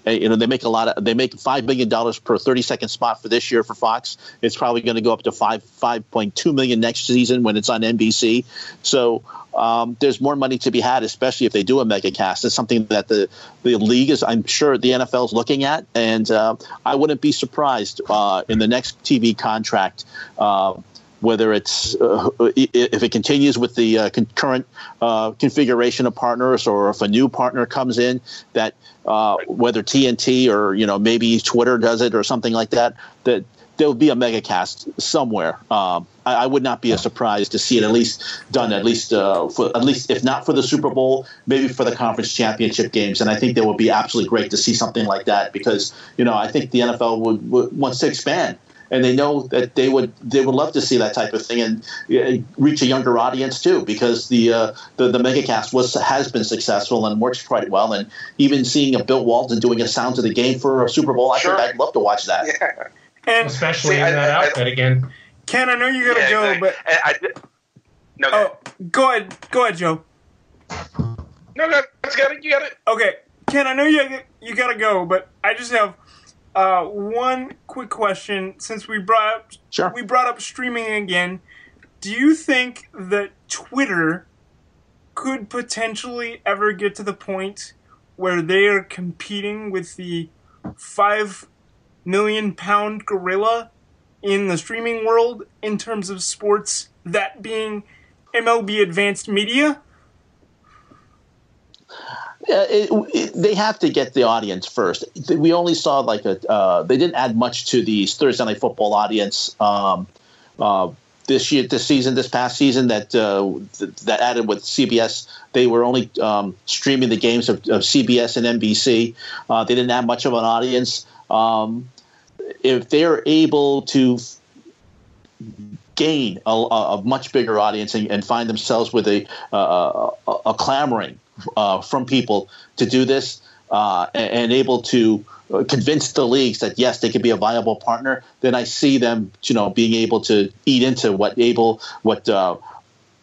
and, you know they make a lot of they make five million dollars per 30 second spot for this year for Fox. It's probably going to go up to five five point two million next season when it's on NBC. So um, there's more money to be had, especially if they do a mega cast. It's something that the the league is, I'm sure, the NFL is looking at, and uh, I wouldn't be surprised uh, in the next TV contract. Uh, whether it's uh, if it continues with the uh, current uh, configuration of partners or if a new partner comes in that uh, whether TNT or you know maybe Twitter does it or something like that that there will be a mega cast somewhere. Um, I, I, would not be a surprise to see it at least done at least uh, for at least if not for the Super Bowl, maybe for the conference championship games. And I think that would be absolutely great to see something like that because you know I think the NFL would, would wants to expand and they know that they would they would love to see that type of thing and uh, reach a younger audience too because the uh, the the megacast was has been successful and works quite well. And even seeing a Bill Walton doing a sound of the game for a Super Bowl I sure. think I'd love to watch that. Yeah. <laughs> and especially see, in I, that I, outfit I, again. Ken I know you gotta yeah, go exactly. but I, no oh go ahead go ahead Joe. No no got it you got it. Okay. Ken I know you you gotta go but I just have uh, one quick question, since we brought up sure. we brought up streaming again, do you think that Twitter could potentially ever get to the point where they are competing with the five million pound gorilla in the streaming world in terms of sports, that being MLB Advanced Media? It, it, they have to get the audience first. We only saw like a. Uh, they didn't add much to the Thursday Night Football audience um, uh, this year, this season, this past season. That uh, th- that added with CBS. They were only um, streaming the games of, of CBS and NBC. Uh, they didn't have much of an audience. Um, if they're able to gain a, a, much bigger audience and, and find themselves with a, a, a clamoring uh, from people to do this uh, and, and, able to convince the leagues that yes, they could be a viable partner, then I see them, you know, being able to eat into what able what uh,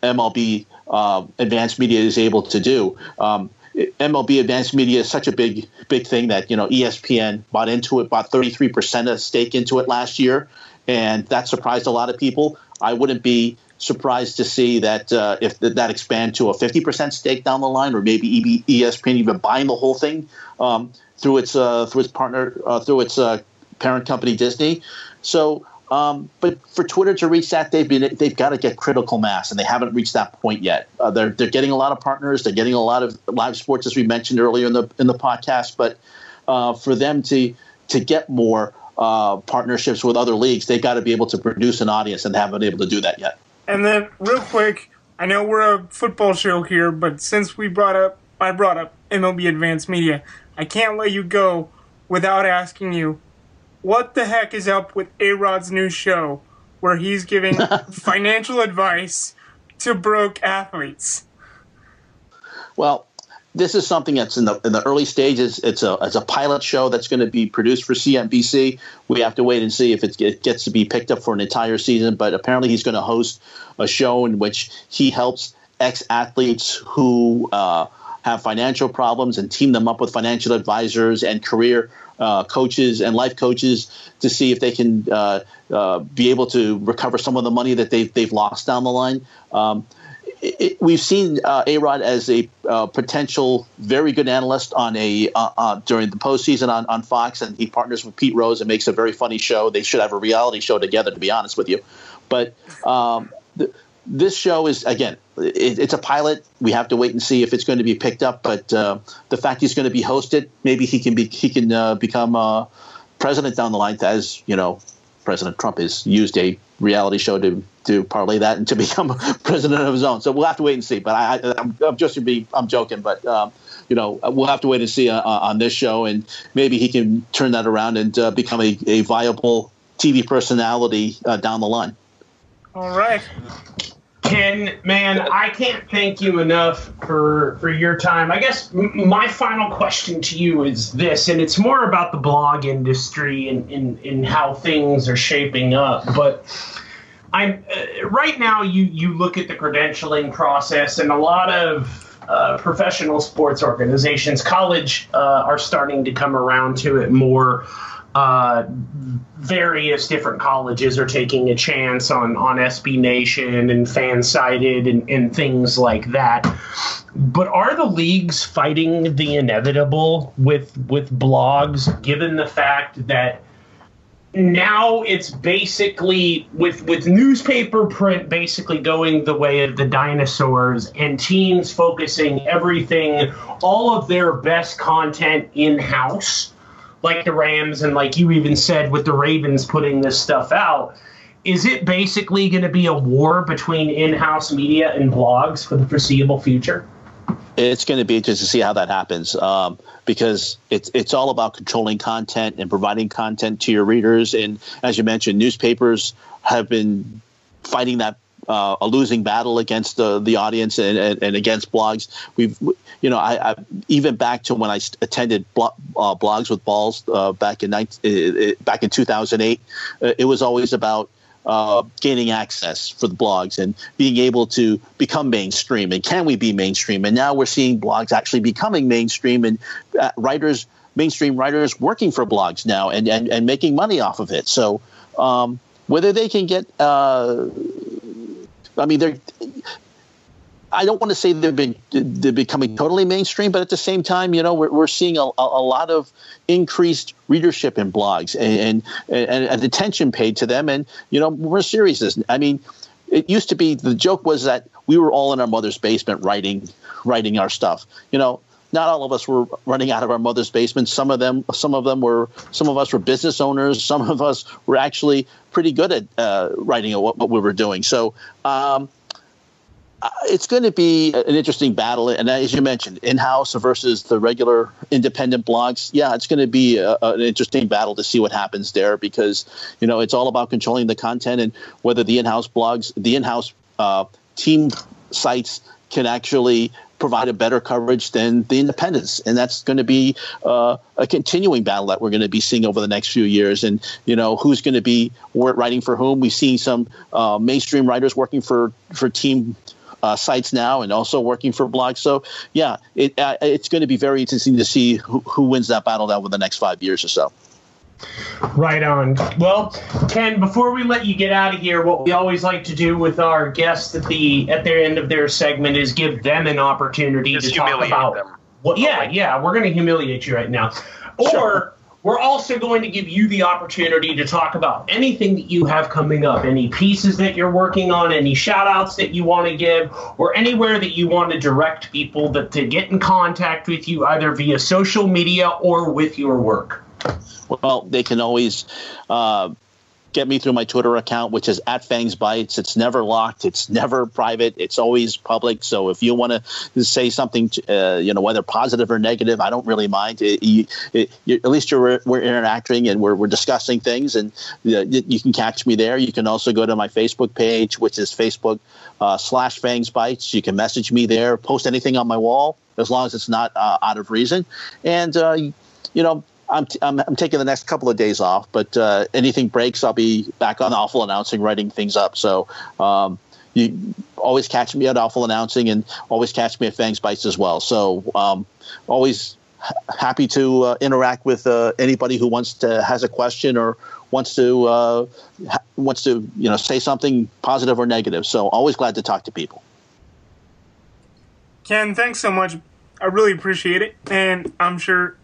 MLB uh, Advanced Media is able to do. Um, MLB Advanced Media is such a big, big thing that you know ESPN bought into it, bought 33 percent of stake into it last year, and that surprised a lot of people. I wouldn't be surprised to see that uh, if that expand to a 50% stake down the line, or maybe ESPN even buying the whole thing um, through its uh, through its partner uh, through its uh, parent company Disney. So, um, but for Twitter to reach that, they've been they've got to get critical mass, and they haven't reached that point yet. Uh, they're they're getting a lot of partners, they're getting a lot of live sports, as we mentioned earlier in the in the podcast. But uh, for them to to get more uh, partnerships with other leagues—they've got to be able to produce an audience, and haven't been able to do that yet. And then, real quick, I know we're a football show here, but since we brought up, I brought up MLB Advanced Media, I can't let you go without asking you, what the heck is up with A Rod's new show where he's giving <laughs> financial advice to broke athletes? Well, this is something that's in the in the early stages. It's a it's a pilot show that's going to be produced for CNBC. We have to wait and see if it, gets to be picked up for an entire season. But apparently, he's going to host a show in which he helps ex athletes who uh, have financial problems and team them up with financial advisors and career uh, coaches and life coaches to see if they can uh, uh be able to recover some of the money that they've they've lost down the line. Um, it, we've seen uh, A Rod as a uh, potential very good analyst on a uh, uh, during the postseason on, on Fox, and he partners with Pete Rose and makes a very funny show. They should have a reality show together, to be honest with you. But um, th- this show is again, it, it's a pilot. We have to wait and see if it's going to be picked up. But uh, the fact he's going to be hosted, maybe he can be he can uh, become president down the line, as you know, President Trump has used a reality show to to parlay that and to become president of his own. So we'll have to wait and see. But I, I'm, I'm just be I'm joking, but um, you know we'll have to wait and see uh, uh, on this show, and maybe he can turn that around and uh, become a, a viable TV personality uh, down the line. All right. Ken, man, I can't thank you enough for for your time. I guess m- my final question to you is this, and it's more about the blog industry and, and, and how things are shaping up. But I'm uh, right now. You you look at the credentialing process, and a lot of uh, professional sports organizations, college, uh, are starting to come around to it more. Uh, various different colleges are taking a chance on on SB Nation and FanSided and, and things like that. But are the leagues fighting the inevitable with with blogs, given the fact that now it's basically with with newspaper print basically going the way of the dinosaurs and teams focusing everything all of their best content in house like the Rams and like you even said with the Ravens putting this stuff out is it basically going to be a war between in-house media and blogs for the foreseeable future it's going to be interesting to see how that happens um, because it's it's all about controlling content and providing content to your readers. And as you mentioned, newspapers have been fighting that uh, a losing battle against the the audience and, and, and against blogs. We've you know I, I, even back to when I attended uh, blogs with balls uh, back in 19, uh, back in 2008, uh, it was always about uh, gaining access for the blogs and being able to become mainstream. And can we be mainstream? And now we're seeing blogs actually becoming mainstream and uh, writers, mainstream writers, working for blogs now and, and, and making money off of it. So um, whether they can get, uh, I mean, they're I don't want to say they've been they're becoming totally mainstream, but at the same time, you know, we're, we're seeing a, a lot of increased readership in blogs and, and, and attention paid to them. And you know, we're serious. I mean, it used to be the joke was that we were all in our mother's basement writing writing our stuff. You know, not all of us were running out of our mother's basement. Some of them, some of them were, some of us were business owners. Some of us were actually pretty good at uh, writing what, what, we were doing. So um, it's going to be an interesting battle. And as you mentioned, in-house versus the regular independent blogs. Yeah, it's going to be a, an interesting battle to see what happens there because you know it's all about controlling the content and whether the in-house blogs, the in-house uh, team sites can actually provide a better coverage than the independents, and that's going to be uh, a continuing battle that we're going to be seeing over the next few years. And you know, who's going to be writing for whom? We've seen some uh, mainstream writers working for for team uh, sites now and also working for blogs. So yeah, it, uh, it's going to be very interesting to see who, who wins that battle over the next five years or so. Right on. Well, Ken, before we let you get out of here, what we always like to do with our guests at the at their end of their segment is give them an opportunity Just to talk about. Them. Well, yeah, yeah, we're going to humiliate you right now, or. Sure we're also going to give you the opportunity to talk about anything that you have coming up, any pieces that you're working on, any shout outs that you want to give, or anywhere that you want to direct people that, to get in contact with you either via social media or with your work. Well, they can always uh, get me through my Twitter account, which is at Fangsbites. It's never locked. It's never private. It's always public. So if you want to say something, uh, you know, whether positive or negative, I don't really mind. It, you, it, you, at least we're interacting and we're, we're discussing things, and you, you, can catch me there. You can also go to my Facebook page, which is Facebook uh, slash Fangsbites. You can message me there. Post anything on my wall as long as it's not uh, out of reason, and uh, you know I'm, t- I'm, I'm taking the next couple of days off, but uh, anything breaks, I'll be back on awful announcing, writing things up. So um, you always catch me at awful announcing, and always catch me at Fangsbites as well. So um, always happy to uh, interact with uh, anybody who wants to has a question or wants to uh, ha- wants to you know say something positive or negative. So always glad to talk to people. Ken, thanks so much. I really appreciate it, and I'm sure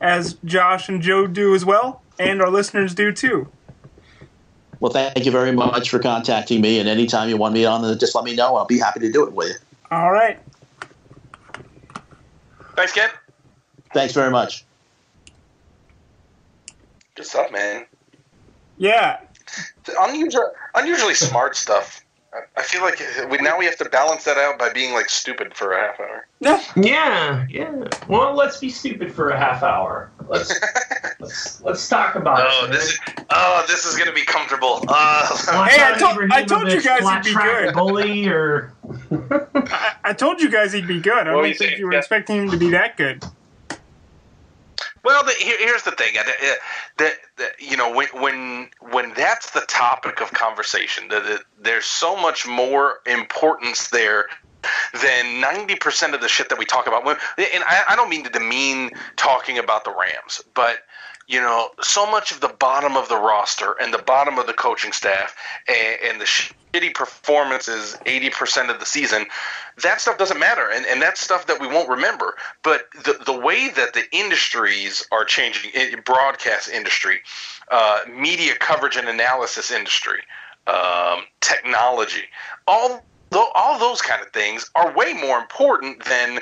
as Josh and Joe do as well, and our listeners do too. Well, thank you very much for contacting me. And anytime you want me on, uh, just let me know. I'll be happy to do it with you. All right. Thanks, Ken. Thanks very much. Good stuff, man. Yeah. Unusual, unusually smart stuff. I feel like we now we have to balance that out by being like stupid for a half hour. Yeah, yeah. Well, let's be stupid for a half hour. Let's <laughs> let's, let's talk about oh, it. This is, oh, this is gonna be comfortable. Uh, hey, I, told, I told you guys he'd be good. Bully or <laughs> I, I, told you guys he'd be good. I what don't think you were yeah. expecting him to be that good. Well, the, here, here's the thing. Uh, that, you know, when when when that's the topic of conversation, there's so much more importance there than 90% of the shit that we talk about. When, And I, I don't mean to demean talking about the Rams, but you know, so much of the bottom of the roster and the bottom of the coaching staff and, and the shitty performances 80% of the season, that stuff doesn't matter. And, and that's stuff that we won't remember. But the, the way that the industries are changing, broadcast industry, uh, media coverage and analysis industry, um, technology, all all those kind of things are way more important than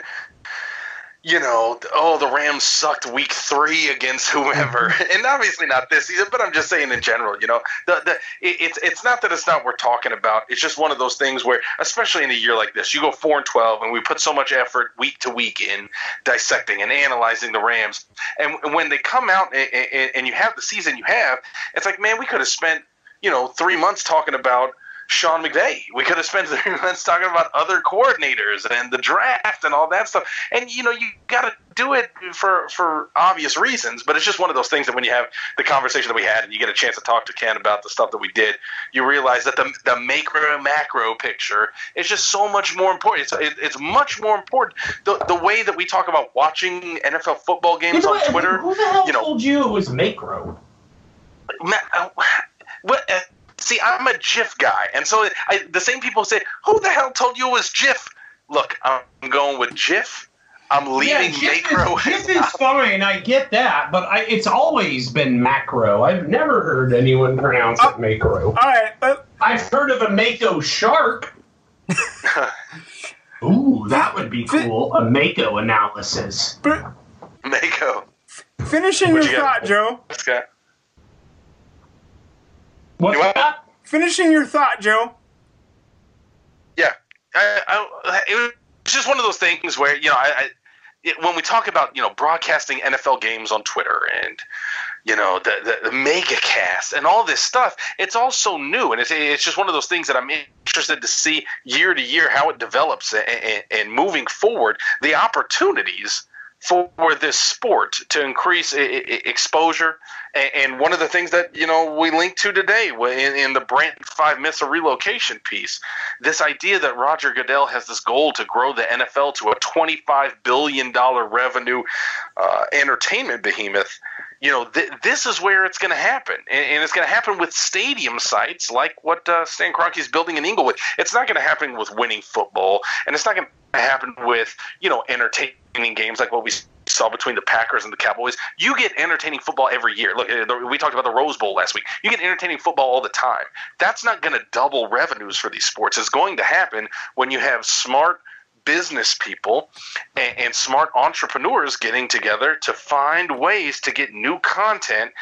you know, oh, the Rams sucked week three against whoever, <laughs> and obviously not this season, but I'm just saying in general, you know, the, the it, it's it's not that it's not worth talking about. It's just one of those things where, especially in a year like this, you go four and twelve, and we put so much effort week to week in dissecting and analyzing the Rams, and when they come out and, and, and you have the season you have, it's like, man, we could have spent you know three months talking about Sean McVay. We could have spent <laughs> three months talking about other coordinators and the draft and all that stuff. And you know, you got to do it for for obvious reasons. But it's just one of those things that when you have the conversation that we had and you get a chance to talk to Ken about the stuff that we did, you realize that the the macro macro picture is just so much more important. It's it, it's much more important. The the way that we talk about watching NFL football games you know, on Twitter. Who the hell you know, told you it was macro? Uh, <laughs> what? See, I'm a GIF guy, and so I, the same people say, "Who the hell told you it was GIF?" look, I'm going with Jif. I'm leaving Jif macro. Is, Jif is fine. I get that, but I, it's always been macro. I've never heard anyone pronounce it macro. All right, uh, I've heard of a mako shark. <laughs> Ooh, that would be cool. A mako analysis. but Mako. finishing your you thought, Joe. Okay. What's You what? Finishing your thought, Joe. Yeah, I, I, it was just one of those things where you know, I, I it, when we talk about you know broadcasting NFL games on Twitter and you know the, the the mega cast and all this stuff, it's all so new, and it's it's just one of those things that I'm interested to see year to year how it develops and, and, and moving forward, the opportunities for this sport to increase exposure. And one of the things that you know we linked to today in, the Brant Five of Relocation piece, this idea that Roger Goodell has this goal to grow the NFL to a twenty-five billion dollar revenue uh, entertainment behemoth. You know, th- this is where it's going to happen, and, it's going to happen with stadium sites like what uh, Stan is building in Inglewood. It's not going to happen with winning football, and it's not going to happen with you know entertaining games like what we saw between the Packers and the Cowboys. You get entertaining football every year. Look, uh, we talked about the Rose Bowl last week. You get entertaining football all the time. That's not going to double revenues for these sports. It's going to happen when you have smart business people and, and smart entrepreneurs getting together to find ways to get new content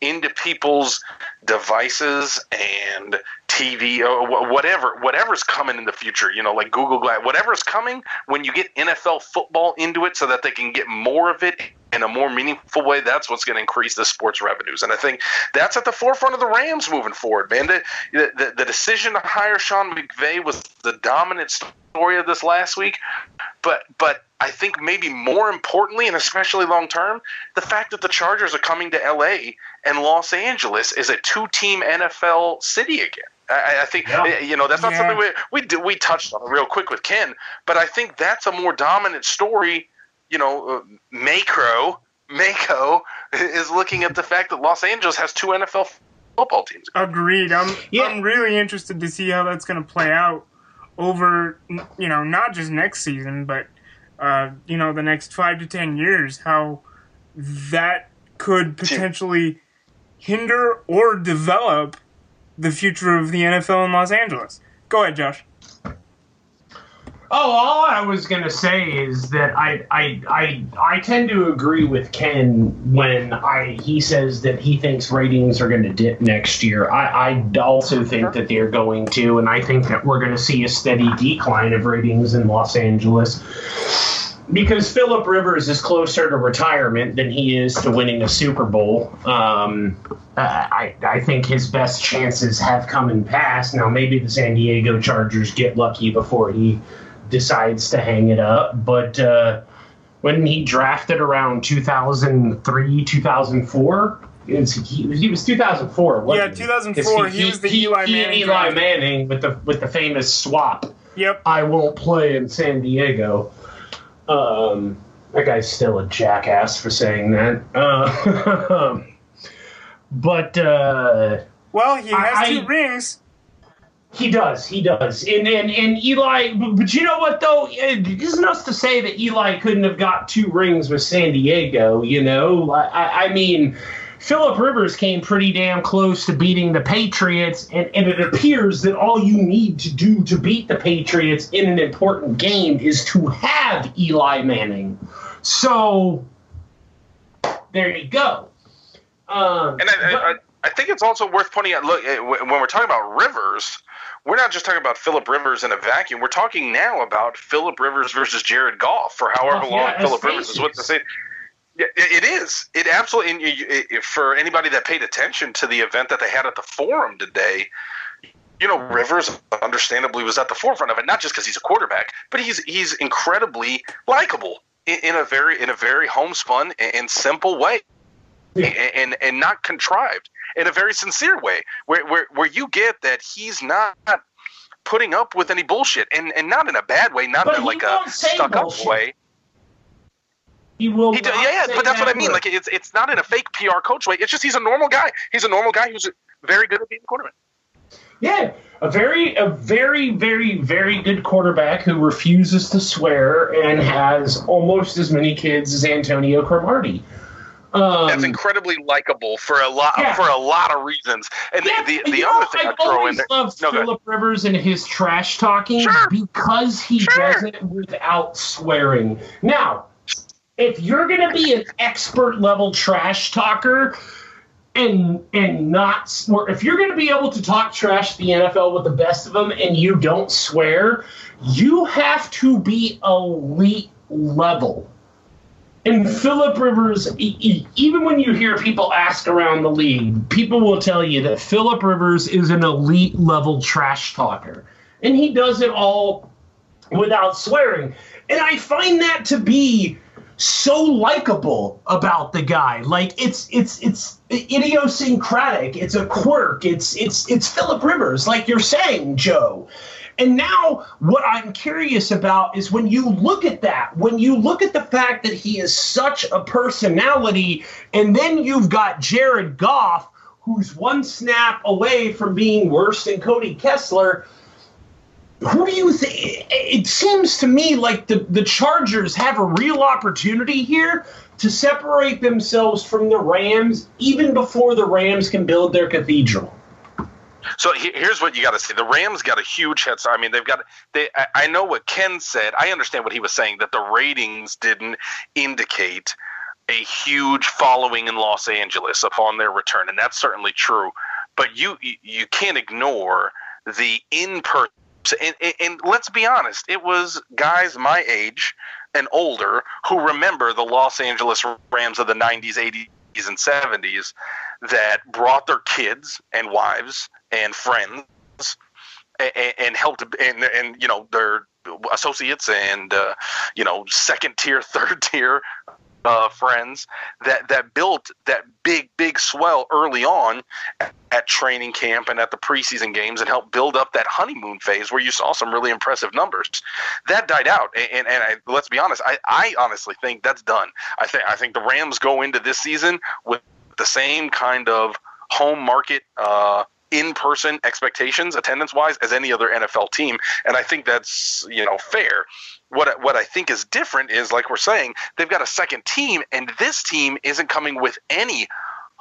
into people's devices and TV or whatever whatever's coming in the future, you know, like Google Glass, whatever's coming when you get NFL football into it so that they can get more of it in a more meaningful way, that's what's going to increase the sports revenues. And I think that's at the forefront of the Rams moving forward, man. The, the, the decision to hire Sean McVay was the dominant story of this last week. But but I think maybe more importantly, and especially long term, the fact that the Chargers are coming to LA and Los Angeles is a two team NFL city again. I, I think Yeah. you know that's not Yeah. something we we do, we touched on real quick with Ken, but I think that's a more dominant story. You know, uh, Macro Mako is looking at the fact that Los Angeles has two NFL football teams. Agreed. I'm Yeah. I'm really interested to see how that's going to play out over you know not just next season, but uh, you know the next five to ten years. How that could potentially hinder or develop the future of the NFL in Los Angeles. Go ahead, Josh. Oh, all I was gonna say is that I I I I tend to agree with Ken when I he says that he thinks ratings are gonna dip next year. I, I also think that they're going to, and I think that we're gonna see a steady decline of ratings in Los Angeles. Because Philip Rivers is closer to retirement than he is to winning a Super Bowl. Um, I, I think his best chances have come and passed. Now, maybe the San Diego Chargers get lucky before he decides to hang it up. But uh, when he drafted around 2003, 2004, it was, he, he was 2004. wasn't Yeah, he? 2004, 'Cause he was the Eli he- Manning Eli. Manning with the with the famous swap. Yep. I won't play in San Diego. Um, that guy's still a jackass for saying that. Uh, <laughs> but uh, Well, he has I- two rings. He does, he does. And and, and Eli, but, you know what though? It isn't us to say that Eli couldn't have got two rings with San Diego. You know, I, I- I mean. Philip Rivers came pretty damn close to beating the Patriots, and, and it appears that all you need to do to beat the Patriots in an important game is to have Eli Manning. So there you go. Um, And I, but- I, I think it's also worth pointing out. Look, eh, when we're talking about Rivers, we're not just talking about Philip Rivers in a vacuum. We're talking now about Philip Rivers versus Jared Goff for however Goff, long yeah, Philip Rivers is with the same. It is. It absolutely. And you, you- it- for anybody that paid attention to the event that they had at the forum today, you know, Rivers understandably was at the forefront of it, not just because he's a quarterback, but he's he's incredibly likable in, in a very in a very homespun and, and simple way, Yeah. and, and and not contrived in a very sincere way, where where where you get that he's not putting up with any bullshit, and and not in a bad way, not But in a, like a stuck up way. he will. He do, yeah, yeah, but that's what I mean. word. Like it's it's not in a fake PR coach way. It's just he's a normal guy. He's a normal guy who's very good at being a quarterback. Yeah, a very, a very, very, very good quarterback who refuses to swear and has almost as many kids as Antonio Cromartie. Um, That's incredibly likable for a lot Yeah. for a lot of reasons. And yeah, the the, the know, other thing I I've throw in always there. loved No. Philip Rivers and his trash talking Sure. because he Sure. does it without swearing. Now, if you're going to be an expert level trash talker and and not swear, if you're going to be able to talk trash the NFL with the best of them and you don't swear, you have to be elite level. And Philip Rivers, even when you hear people ask around the league, people will tell you that Philip Rivers is an elite level trash talker. And he does it all without swearing. And I find that to be so likable about the guy. Like it's it's it's idiosyncratic. It's a quirk. It's it's it's Philip Rivers, like you're saying, Joe. And now, what I'm curious about is when you look at that, when you look at the fact that he is such a personality, and then you've got Jared Goff, who's one snap away from being worse than Cody Kessler. Who do you think? It seems to me like the, the Chargers have a real opportunity here to separate themselves from the Rams even before the Rams can build their cathedral. So he- here's what you got to see: the Rams got a huge head start. I mean, they've got they. I, know what Ken said. I understand what he was saying that the ratings didn't indicate a huge following in Los Angeles upon their return, and that's certainly true. But you you- can't ignore the in person. And, and let's be honest, it was guys my age and older who remember the Los Angeles Rams of the 90s, 80s, and 70s that brought their kids and wives and friends and, and helped and and you know their associates and uh, you know second tier, <laughs> third tier uh, friends that that built that big big swell early on at training camp and at the preseason games and helped build up that honeymoon phase where you saw some really impressive numbers. That died out, and, and, and I, let's be honest, I, I honestly think that's done. I think I think the Rams go into this season with the same kind of home market. Uh, in-person expectations attendance-wise as any other NFL team, and I think that's you know fair. What what I think is different is like we're saying they've got a second team, and this team isn't coming with any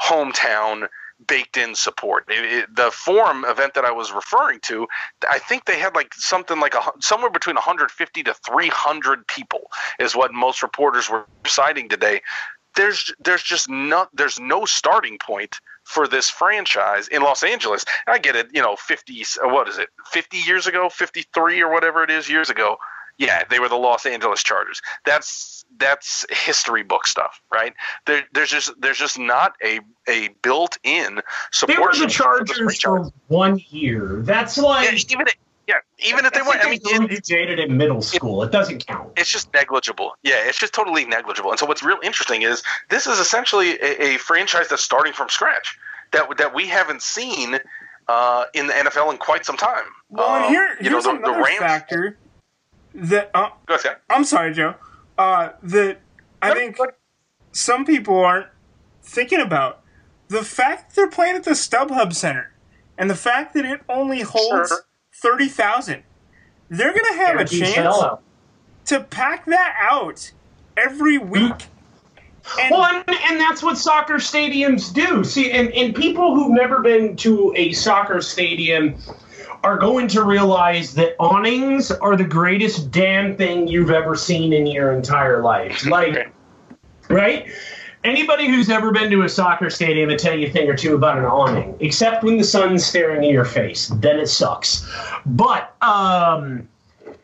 hometown baked in support. It, it, the forum event that I was referring to, I think they had like something like a, somewhere between 150 to 300 people is what most reporters were citing today. There's there's just not there's no starting point for this franchise in Los Angeles. I get it, you know, 50 uh, what is it? 50 years ago, 53 or whatever it is years ago. Yeah, they were the Los Angeles Chargers. That's that's history book stuff, right? There, there's just there's just not a a built-in They support. were the system for Chargers for one year. That's like yeah, even yeah, even if they weren't. I like mean, a it, dated in middle school. It doesn't count. it's just negligible. Yeah, it's just totally negligible. And so what's real interesting is this is essentially a, a franchise that's starting from scratch that that we haven't seen uh, in the NFL in quite some time. Well, Um, here, you know, here's the, the another Rams. factor that uh, Go ahead. I'm sorry, Joe. Uh, that I No, think go some people aren't thinking about the fact that they're playing at the StubHub Center, and the fact that it only holds Sure. Thirty thousand. They're gonna have a chance sellout. to pack that out every week. And Well, and, and that's what soccer stadiums do. See, and, and people who've never been to a soccer stadium are going to realize that awnings are the greatest damn thing you've ever seen in your entire life. Like, <laughs> right? Anybody who's ever been to a soccer stadium will tell you a thing or two about an awning, except when the sun's staring in your face. Then it sucks. But, um,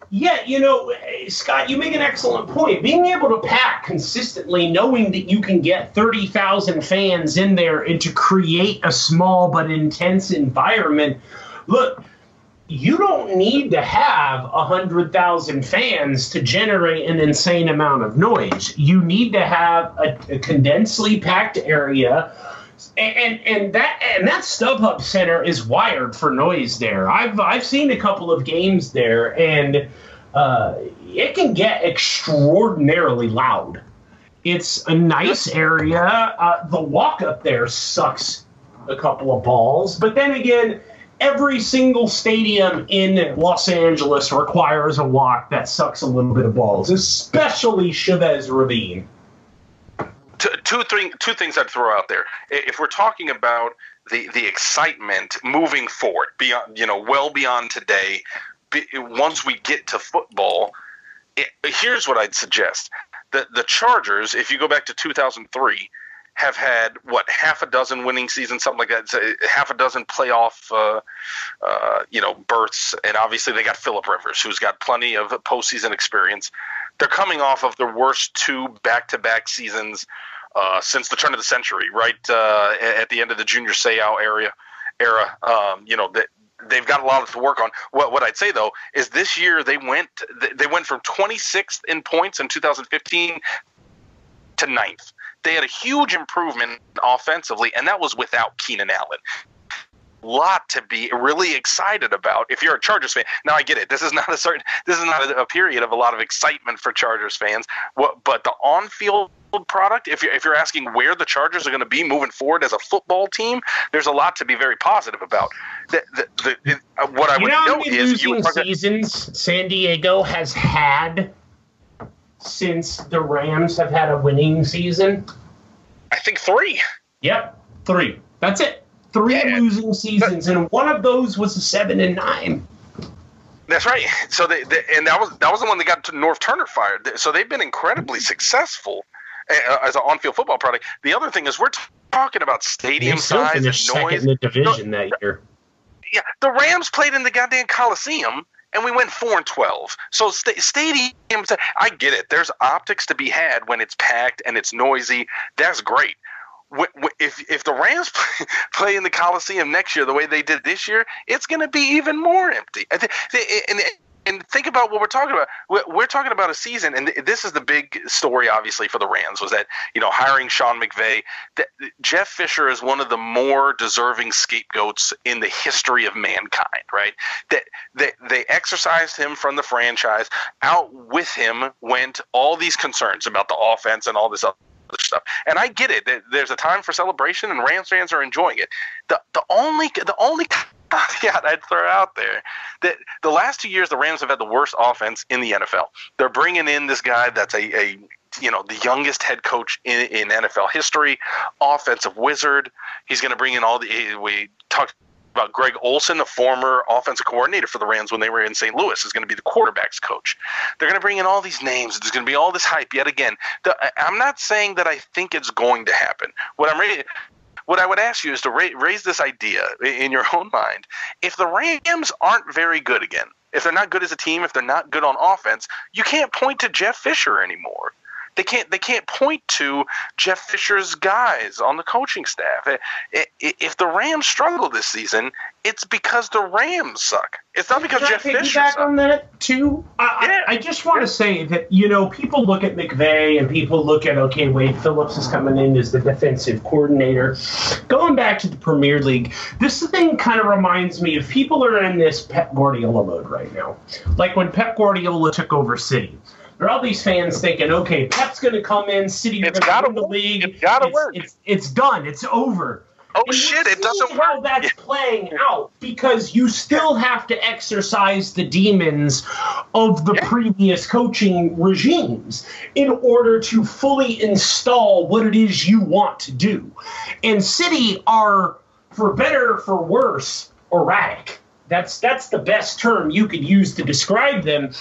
yeah, you know, Scott, you make an excellent point. Being able to pack consistently, knowing that you can get 30,000 fans in there and to create a small but intense environment. Look, you don't need to have 100,000 fans to generate an insane amount of noise. You need to have a, a condensely packed area and and that and that StubHub Center is wired for noise there. I've I've seen a couple of games there, and uh, it can get extraordinarily loud. It's a nice area. Uh, the walk up there sucks a couple of balls, but then again, every single stadium in Los Angeles requires a walk that sucks a little bit of balls, especially Chavez Ravine. Two, two, three, two things I'd throw out there. If we're talking about the, the excitement moving forward, beyond you know, well beyond today, once we get to football, it, here's what I'd suggest: the the Chargers, if you go back to 2003, have had what half a dozen winning seasons, something like that, half a dozen playoff, uh, uh, you know, berths, and obviously they got Philip Rivers, who's got plenty of postseason experience. They're coming off of the worst two back-to-back seasons uh, since the turn of the century, right uh, at the end of the Junior Seau area. Era, um, you know, that they've got a lot to work on. What what I'd say though is this year they went they went from 26th in points in 2015 to ninth. They had a huge improvement offensively, and that was without Keenan Allen lot to be really excited about if you're a Chargers fan. Now I get it. This is not a certain this is not a, a period of a lot of excitement for Chargers fans. What but the on-field product if you're, if you're asking where the Chargers are going to be moving forward as a football team, there's a lot to be very positive about. The, the, the, uh, what I you would know note is you seasons San Diego has had since the Rams have had a winning season? I think 3. Yep, three. That's it. Three Yeah. losing seasons, and one of those was a seven and nine. That's right. So they, they and that was that was the one that got Norv Turner fired. So they've been incredibly successful uh, as an on-field football product. The other thing is we're t- talking about stadium still size and noise. in the division that year. Yeah, the Rams played in the goddamn Coliseum, and we went four and twelve. So sta- stadiums, I get it. There's optics to be had when it's packed and it's noisy. That's great. If if the Rams <laughs> play, in the Coliseum next year the way they did this year, it's going to be even more empty. And, and think about what we're talking about. We're talking about a season, and this is the big story, obviously, for the Rams was that you know hiring Sean McVay. Jeff Fisher is one of the more deserving scapegoats in the history of mankind. Right? That they, they exercised him from the franchise. Out with him went all these concerns about the offense and all this other stuff. And I get it. There's a time for celebration, and Rams fans are enjoying it. The the only the only <laughs> caveat I'd throw out there that the last two years the Rams have had the worst offense in the NFL. They're bringing in this guy that's a, a you know the youngest head coach in, in NFL history, offensive wizard. He's going to bring in all the we talked about Greg Olson, the former offensive coordinator for the Rams when they were in St. Louis, is going to be the quarterbacks coach. They're going to bring in all these names. There's going to be all this hype yet again. The, I'm not saying that I think it's going to happen. What I'm ready, what I would ask you is to ra- raise this idea in your own mind. If the Rams aren't very good again, if they're not good as a team, if they're not good on offense, you can't point to Jeff Fisher anymore. They can't. They can't point to Jeff Fisher's guys on the coaching staff. I- I- If the Rams struggle this season, it's because the Rams suck. It's not because Can I Jeff Fisher piggyback sucks. on that too? I, Yeah. I, I just want to say that you know people look at McVay and people look at okay, Wade Phillips is coming in as the defensive coordinator. Going back to the Premier League, this thing kind of reminds me of people are in this Pep Guardiola mode right now, like when Pep Guardiola took over City. There are all these fans thinking, okay, Pep's going to come in, City It's going to win the league. It's gotta it's, work. It's, it's done. It's over. Oh And shit! It doesn't seeing how work. that's <laughs> playing out because you still have to exercise the demons of the Yeah. previous coaching regimes in order to fully install what it is you want to do. And City are, for better or for worse, erratic. That's that's the best term you could use to describe them.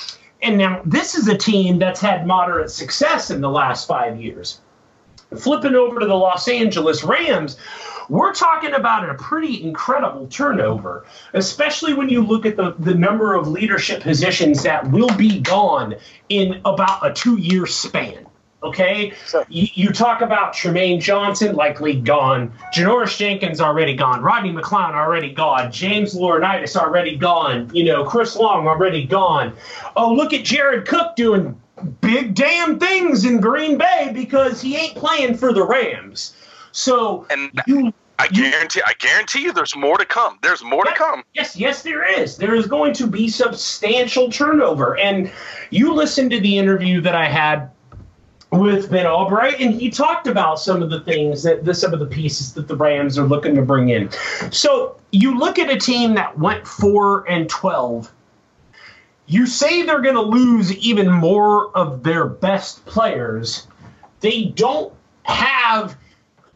And now this is a team that's had moderate success in the last five years flipping over to the Los Angeles Rams, we're talking about a pretty incredible turnover, especially when you look at the, the number of leadership positions that will be gone in about a two year span. Okay, you, you talk about Trumaine Johnson likely gone, Janoris Jenkins already gone, Rodney McLeod already gone, James Laurinaitis already gone, you know Chris Long already gone. Oh, look at Jared Cook doing big damn things in Green Bay because he ain't playing for the Rams. So And you I guarantee, I guarantee you, there's more to come. There's more to come. Yes, yes, there is. There is going to be substantial turnover. And you listen to the interview that I had with Ben Albright, and he talked about some of the things that the, some of the pieces that the Rams are looking to bring in. So you look at a team that went four and twelve. You say they're going to lose even more of their best players. They don't have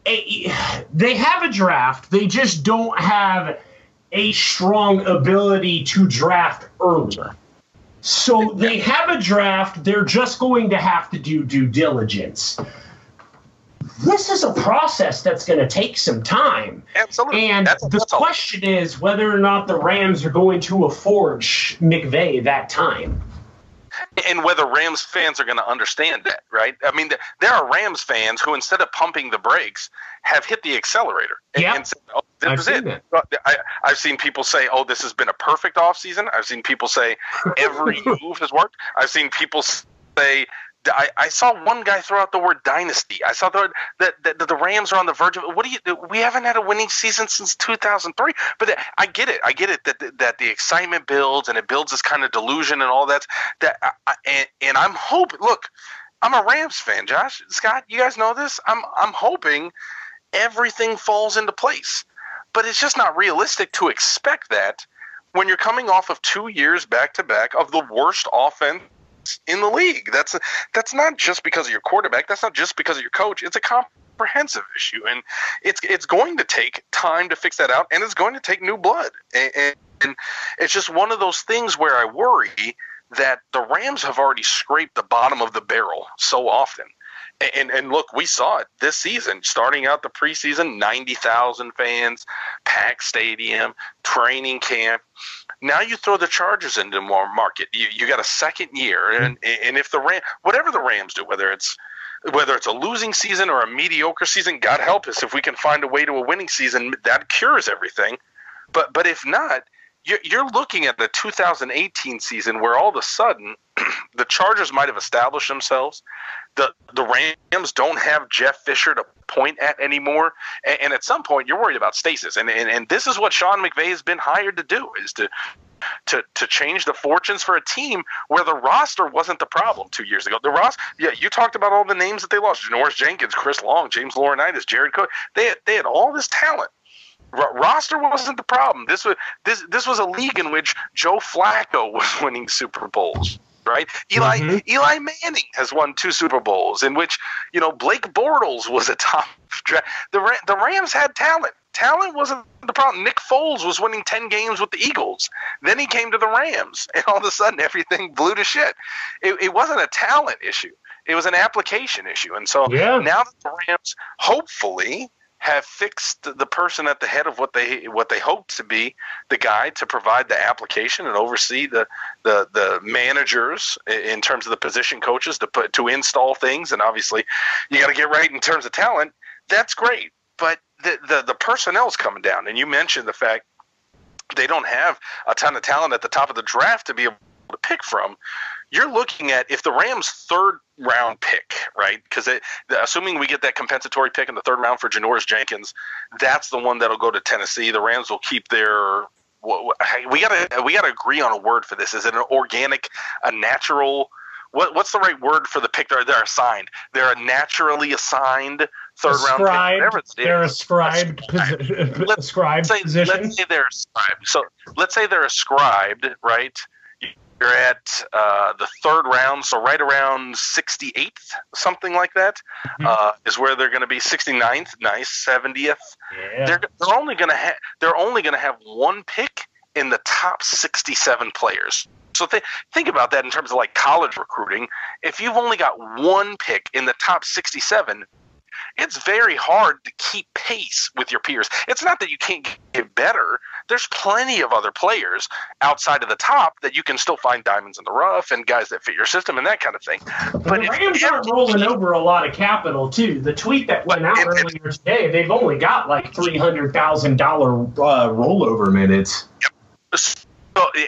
a. They have a draft. They just don't have a strong ability to draft earlier. So they have a draft. They're just going to have to do due diligence. This is a process that's going to take some time. Absolutely. And That's- the that's all. question is whether or not the Rams are going to afford McVay that time. And whether Rams fans are going to understand that, right? I mean, there are Rams fans who, instead of pumping the brakes, have hit the accelerator and, Yeah. and said, "Oh, this I've it." I, I've seen people say, "Oh, this has been a perfect offseason. I've seen people say <laughs> every move has worked. I've seen people say. I, I saw one guy throw out the word dynasty. I saw the, that, that the Rams are on the verge of. What do you? We haven't had a winning season since 2003. But I get it. I get it that that the excitement builds and it builds this kind of delusion and all that. That I- and, and I'm hoping. Look, I'm a Rams fan, Josh Scott. You guys know this. I'm I'm hoping everything falls into place, but it's just not realistic to expect that when you're coming off of two years back to back of the worst offense in the league. That's that's not just because of your quarterback. That's not just because of your coach. It's a comprehensive issue, and it's it's going to take time to fix that out, and it's going to take new blood. And, and, it's just one of those things where I worry that the Rams have already scraped the bottom of the barrel so often. And, and look, we saw it this season, starting out the preseason, 90,000 fans, packed stadium, training camp. Now you throw the Chargers into more market. You, you got a second year, mm-hmm. and and if the Ram, whatever the Rams do, whether it's whether it's a losing season or a mediocre season, God help us if we can find a way to a winning season that cures everything. But but if not, you're, looking at the 2018 season where all of a sudden <clears throat> the Chargers might have established themselves. The the Rams don't have Jeff Fisher to point at anymore, and, and at some point you're worried about stasis. And, and and this is what Sean McVay has been hired to do is to to to change the fortunes for a team where the roster wasn't the problem two years ago. The roster, yeah, you talked about all the names that they lost: Janoris Jenkins, Chris Long, James Laurinaitis, Jared Cook. They had, they had all this talent. Ro- roster wasn't the problem. This was this this was a league in which Joe Flacco <laughs> was winning Super Bowls. Right, Eli Mhm. Eli Manning has won two Super Bowls, in which you know Blake Bortles was a <laughs> top draft. The the Rams had talent. Talent wasn't the problem. Nick Foles was winning ten games with the Eagles. Then he came to the Rams, <laughs> and all of a sudden everything blew to shit. It, it wasn't a talent issue; it was an application issue. And so Yeah. now that the Rams hopefully have fixed the person at the head of what they what they hope to be the guy to provide the application and oversee the the the managers in terms of the position coaches to put to install things. And obviously you got to get right in terms of talent. That's great. But the the the personnel's coming down. And you mentioned the fact they don't have a ton of talent at the top of the draft to be able to pick from you're looking at if the Rams' third round pick, right? Because assuming we get that compensatory pick in the third round for Janoris Jenkins, that's the one that'll go to Tennessee. The Rams will keep their. wha- wha- hey, We gotta we gotta agree on a word for this. Is it an organic, a natural? What what's the right word for the pick? They're they're assigned. They're a naturally assigned third round pick. Whatever Ascribed, it is. they're ascribed, posi- Let's ascribed <laughs> say, position. Let's say they're ascribed. So let's say they're ascribed, right? You're at uh, the third round, so right around 68th, something like that, Mm-hmm. uh, is where they're going to be. 69th, nice. 70th. Yeah. They're they're only going to have they're only going to have one pick in the top 67 players. So th- think about that in terms of like college recruiting. If you've only got one pick in the top 67, it's very hard to keep pace with your peers. It's not that you can't get better. There's plenty of other players outside of the top that you can still find diamonds in the rough and guys that fit your system and that kind of thing. But But the Rams aren't rolling over a lot of capital too. The tweet that went out and- earlier today, they've only got like three hundred thousand dollar uh, rollover minutes. Yep. So,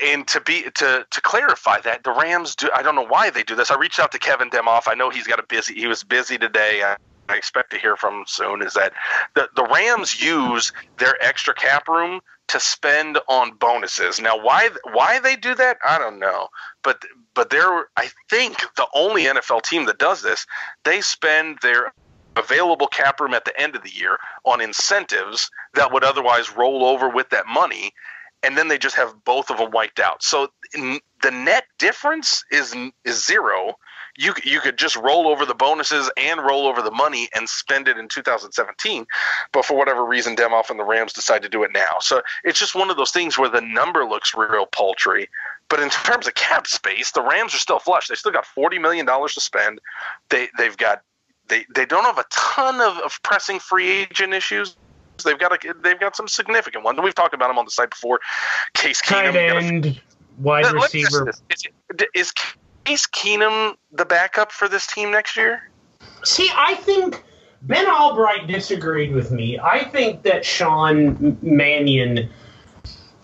and to be to to clarify that the Rams do. I don't know why they do this. I reached out to Kevin Demoff. I know he's got a busy. He was busy today. I, I expect to hear from soon. Is that the the Rams use their extra cap room to spend on bonuses. Now, why why they do that, I don't know. But but they're I think the only NFL team that does this. They spend their available cap room at the end of the year on incentives that would otherwise roll over with that money, and then they just have both of them wiped out. So the net difference is is zero you you could just roll over the bonuses and roll over the money and spend it in 2017. But for whatever reason, Demoff and the Rams decide to do it now. So it's just one of those things where the number looks real paltry. But in terms of cap space, the Rams are still flush. They still got forty million dollars to spend. They they've got they they don't have a ton of, of pressing free agent issues. They've got a, they've got some significant ones. We've talked about them on the site before. Case Keenum, tight end, wide receiver. Is, is Case Keenum the backup for this team next year? See, I think Ben Albright disagreed with me. I think that Sean Mannion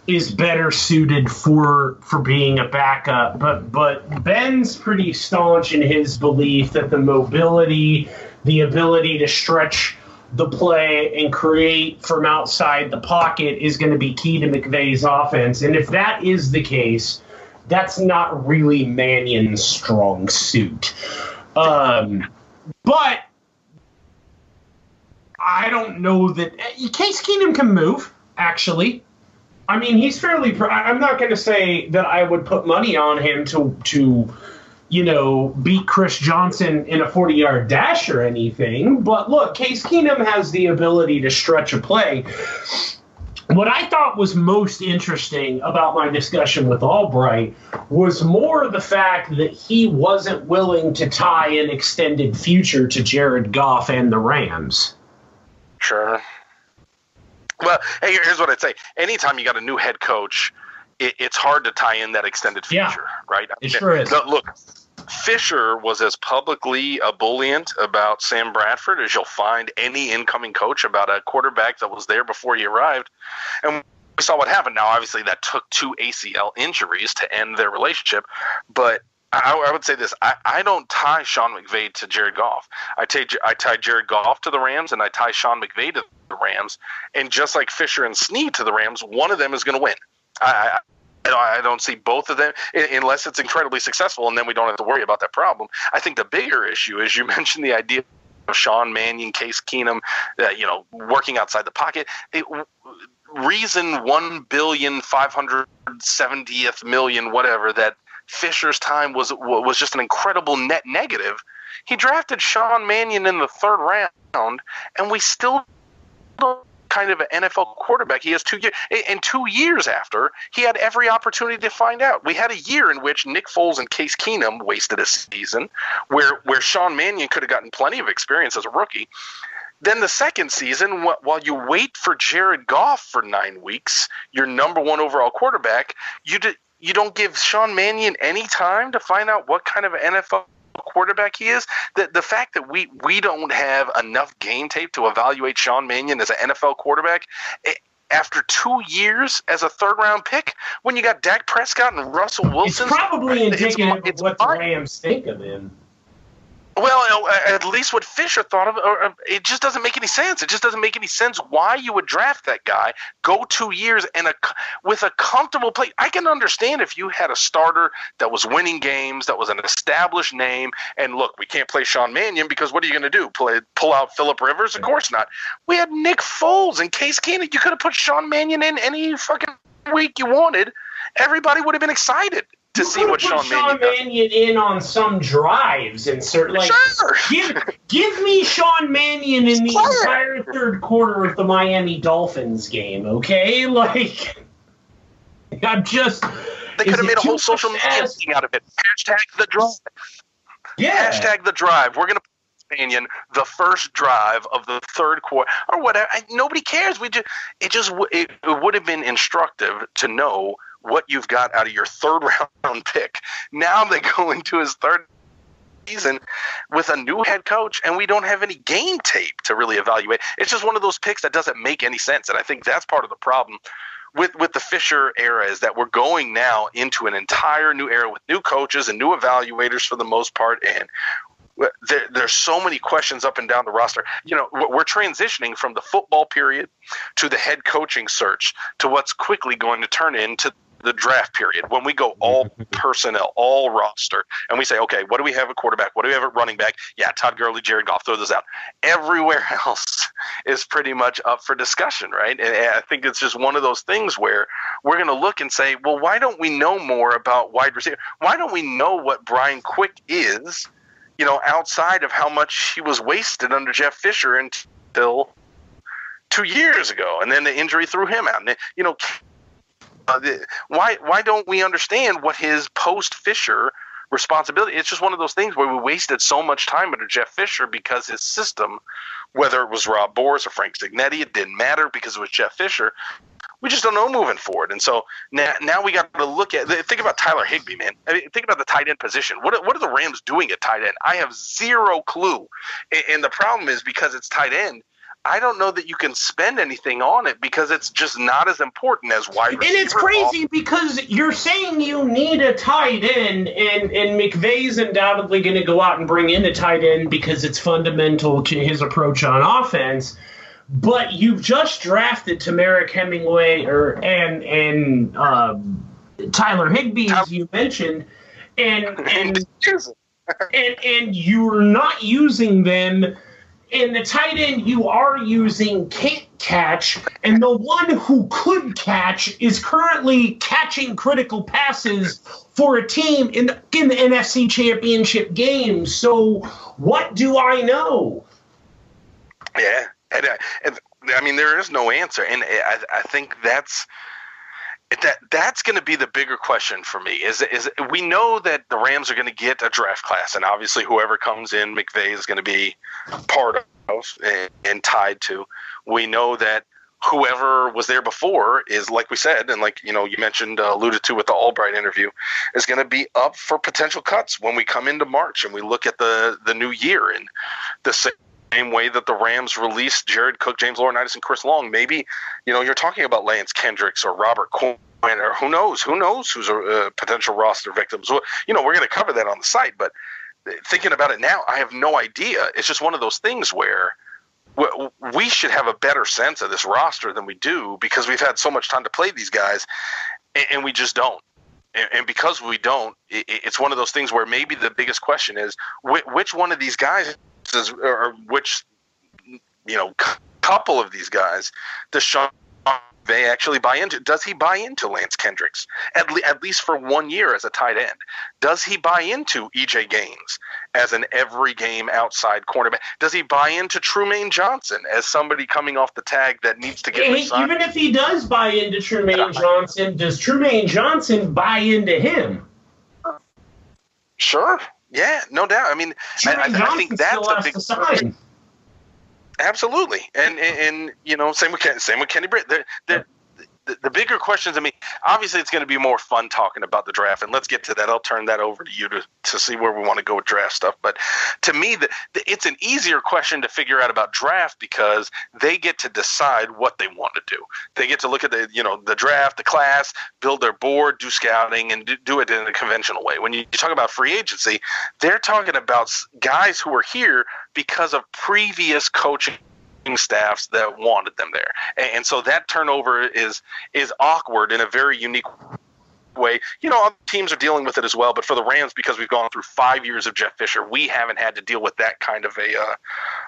is better suited for for being a backup, but but Ben's pretty staunch in his belief that the mobility, the ability to stretch the play and create from outside the pocket is going to be key to McVay's offense. And if that is the case, that's not really Mannion's strong suit. Um, but I don't know that Case Keenum can move. Actually, I mean he's fairly. I'm not going to say that I would put money on him to to you know beat Chris Johnson in a 40 yard dash or anything. But look, Case Keenum has the ability to stretch a play what I thought was most interesting about my discussion with Albright was more the fact that he wasn't willing to tie an extended future to Jared Goff and the Rams. Sure. Well, hey, here's what I'd say. Anytime you got a new head coach, it, it's hard to tie in that extended future, yeah, right? It sure is. Look, Fisher was as publicly ebullient about Sam Bradford as you'll find any incoming coach about a quarterback that was there before he arrived. And we saw what happened. Now, obviously, that took two ACL injuries to end their relationship, but I, I would say this: I, I, don't tie Sean McVay to Jared Goff. I tie I tie Jared Goff to the Rams, and I tie Sean McVay to the Rams. And just like Fisher and Snead to the Rams, one of them is going to win. I, I don't see both of them unless it's incredibly successful, and then we don't have to worry about that problem. I think the bigger issue is you <laughs> mentioned the idea of Sean Mannion, Case Keenum, uh, you know, working outside the pocket. It, reason one billion five hundred seventieth million whatever that Fisher's time was was just an incredible net negative. He drafted Sean Mannion in the third round, and we still don't kind of an NFL quarterback. He has two years, and two years after, he had every opportunity to find out. We had a year in which Nick Foles and Case Keenum wasted a season, where where Sean Mannion could have gotten plenty of experience as a rookie. Then the second season, while you wait for Jared Goff for nine weeks, your number one overall quarterback, you did, you don't give Sean Mannion any time to find out what kind of NFL quarterback he is. The the fact that we we don't have enough game tape to evaluate Sean Mannion as an NFL quarterback. It, after two years as a third round pick, when you got Dak Prescott and Russell Wilson, it's probably indicative it's, of what the Rams think of him. Well, at least what Fisher thought of, or, um, it just doesn't make any sense. It just doesn't make any sense why you would draft that guy, go two years and a with a comfortable play. I can understand if you had a starter that was winning games, that was an established name, and look, we can't play Sean Mannion because what are you going to do? Play, pull out Philip Rivers? Of course not. We had Nick Foles and Case Keenum. You could have put Sean Mannion in any fucking week you wanted. Everybody would have been excited to see what Sean, Sean Mannion, Mannion in on some drives and certain like sure. give give me Sean Mannion in the entire third quarter of the Miami Dolphins game, okay? <laughs> Like I'm just they could have made a whole social media thing out of it. Hashtag the drive. Yeah. Hashtag the drive. We're gonna Mannion the first drive of the third quarter or whatever. I, nobody cares. We just it just it, it would have been instructive to know what you've got out of your third <laughs> round pick. Now they go into his third season with a new head coach and we don't have any game tape to really evaluate. It's just one of those picks that doesn't make any sense and I think that's part of the problem with with the Fisher era is that we're going now into an entire new era with new coaches and new evaluators for the most part and there, there's so many questions up and down the roster. You know, we're transitioning from the football period to the head coaching search to what's quickly going to turn into the draft period when we go all <laughs> personnel, all roster, and we say, okay, what do we have at quarterback? What do we have at running back? Yeah, Todd Gurley, Jared Goff, throw those out. Everywhere <laughs> else is pretty much up for discussion, right? And I think it's just one of those things where we're going to look and say, well, why don't we know more about wide receiver? Why don't we know what Brian Quick is, you know, outside of how much he was wasted under Jeff Fisher until two years ago, and then the injury threw him out. And, you know, why why don't we understand what his post Fisher responsibility? It's just one of those things where we wasted so much time under Jeff Fisher because his system, whether it was Rob Boras or Frank Cignetti, it didn't matter because it was Jeff Fisher. We just don't know moving forward, and so now, now we got to look at think about Tyler Higbee, man. I mean, think about the tight end position. What what are the Rams doing at tight end? I have zero clue, and, and the problem is because it's tight end I don't know that you can spend anything on it because it's just not as important as wide receiver. And it's crazy because you're saying you need a tight end, and and McVay's undoubtedly going to go out and bring in a tight end because it's fundamental to his approach on offense. But you've just drafted Temarrick Hemingway or and and uh, Tyler Higbee, as you mentioned, and <laughs> and and, and you're not using them and the tight end you are using can't catch, and the one who could catch is currently catching critical passes for a team in the, in the NFC Championship game. So, what do I know? Yeah, and, uh, and I mean there is no answer, and I, I think that's that that's going to be the bigger question for me is is we know that the Rams are going to get a draft class and obviously whoever comes in McVay is going to be part of and, and tied to. We know that whoever was there before is like we said and like you know you mentioned uh, alluded to with the Albright interview is going to be up for potential cuts when we come into March and we look at the the new year and the same way that the Rams released Jared Cook, James Laurinaitis, and Chris Long. Maybe, you know, you're talking about Lance Kendricks or Robert Quinn or who knows? Who knows who's a, a potential roster victims? Well, you know, we're going to cover that on the site, but thinking about it now, I have no idea. It's just one of those things where we should have a better sense of this roster than we do because we've had so much time to play these guys, and we just don't. And because we don't, it's one of those things where maybe the biggest question is which one of these guys is, or which you know couple of these guys does Sean they actually buy into does he buy into Lance Kendricks? At, le- at least for one year as a tight end. Does he buy into EJ Gaines as an every game outside cornerback? Does he buy into Trumaine Johnson as somebody coming off the tag that needs to get hey, even if he does buy into Trumaine Johnson does Trumaine Johnson buy into him? Sure yeah no doubt. I mean I, I, I, think that's a big Absolutely, and, and, and you know, same with Ken, same with Kenny Britt. They're, they're, the, the bigger questions. I mean, obviously, it's going to be more fun talking about the draft, and let's get to that. I'll turn that over to you to, to see where we want to go with draft stuff. But to me, the, the, it's an easier question to figure out about draft because they get to decide what they want to do. They get to look at the you know the draft, the class, build their board, do scouting, and do, do it in a conventional way. When you, you talk about free agency, they're talking about guys who are here because of previous coaching staffs that wanted them there, and, so that turnover is is awkward in a very unique way. You know, other teams are dealing with it as well, but for the Rams, because we've gone through five years of Jeff Fisher, we haven't had to deal with that kind of a uh,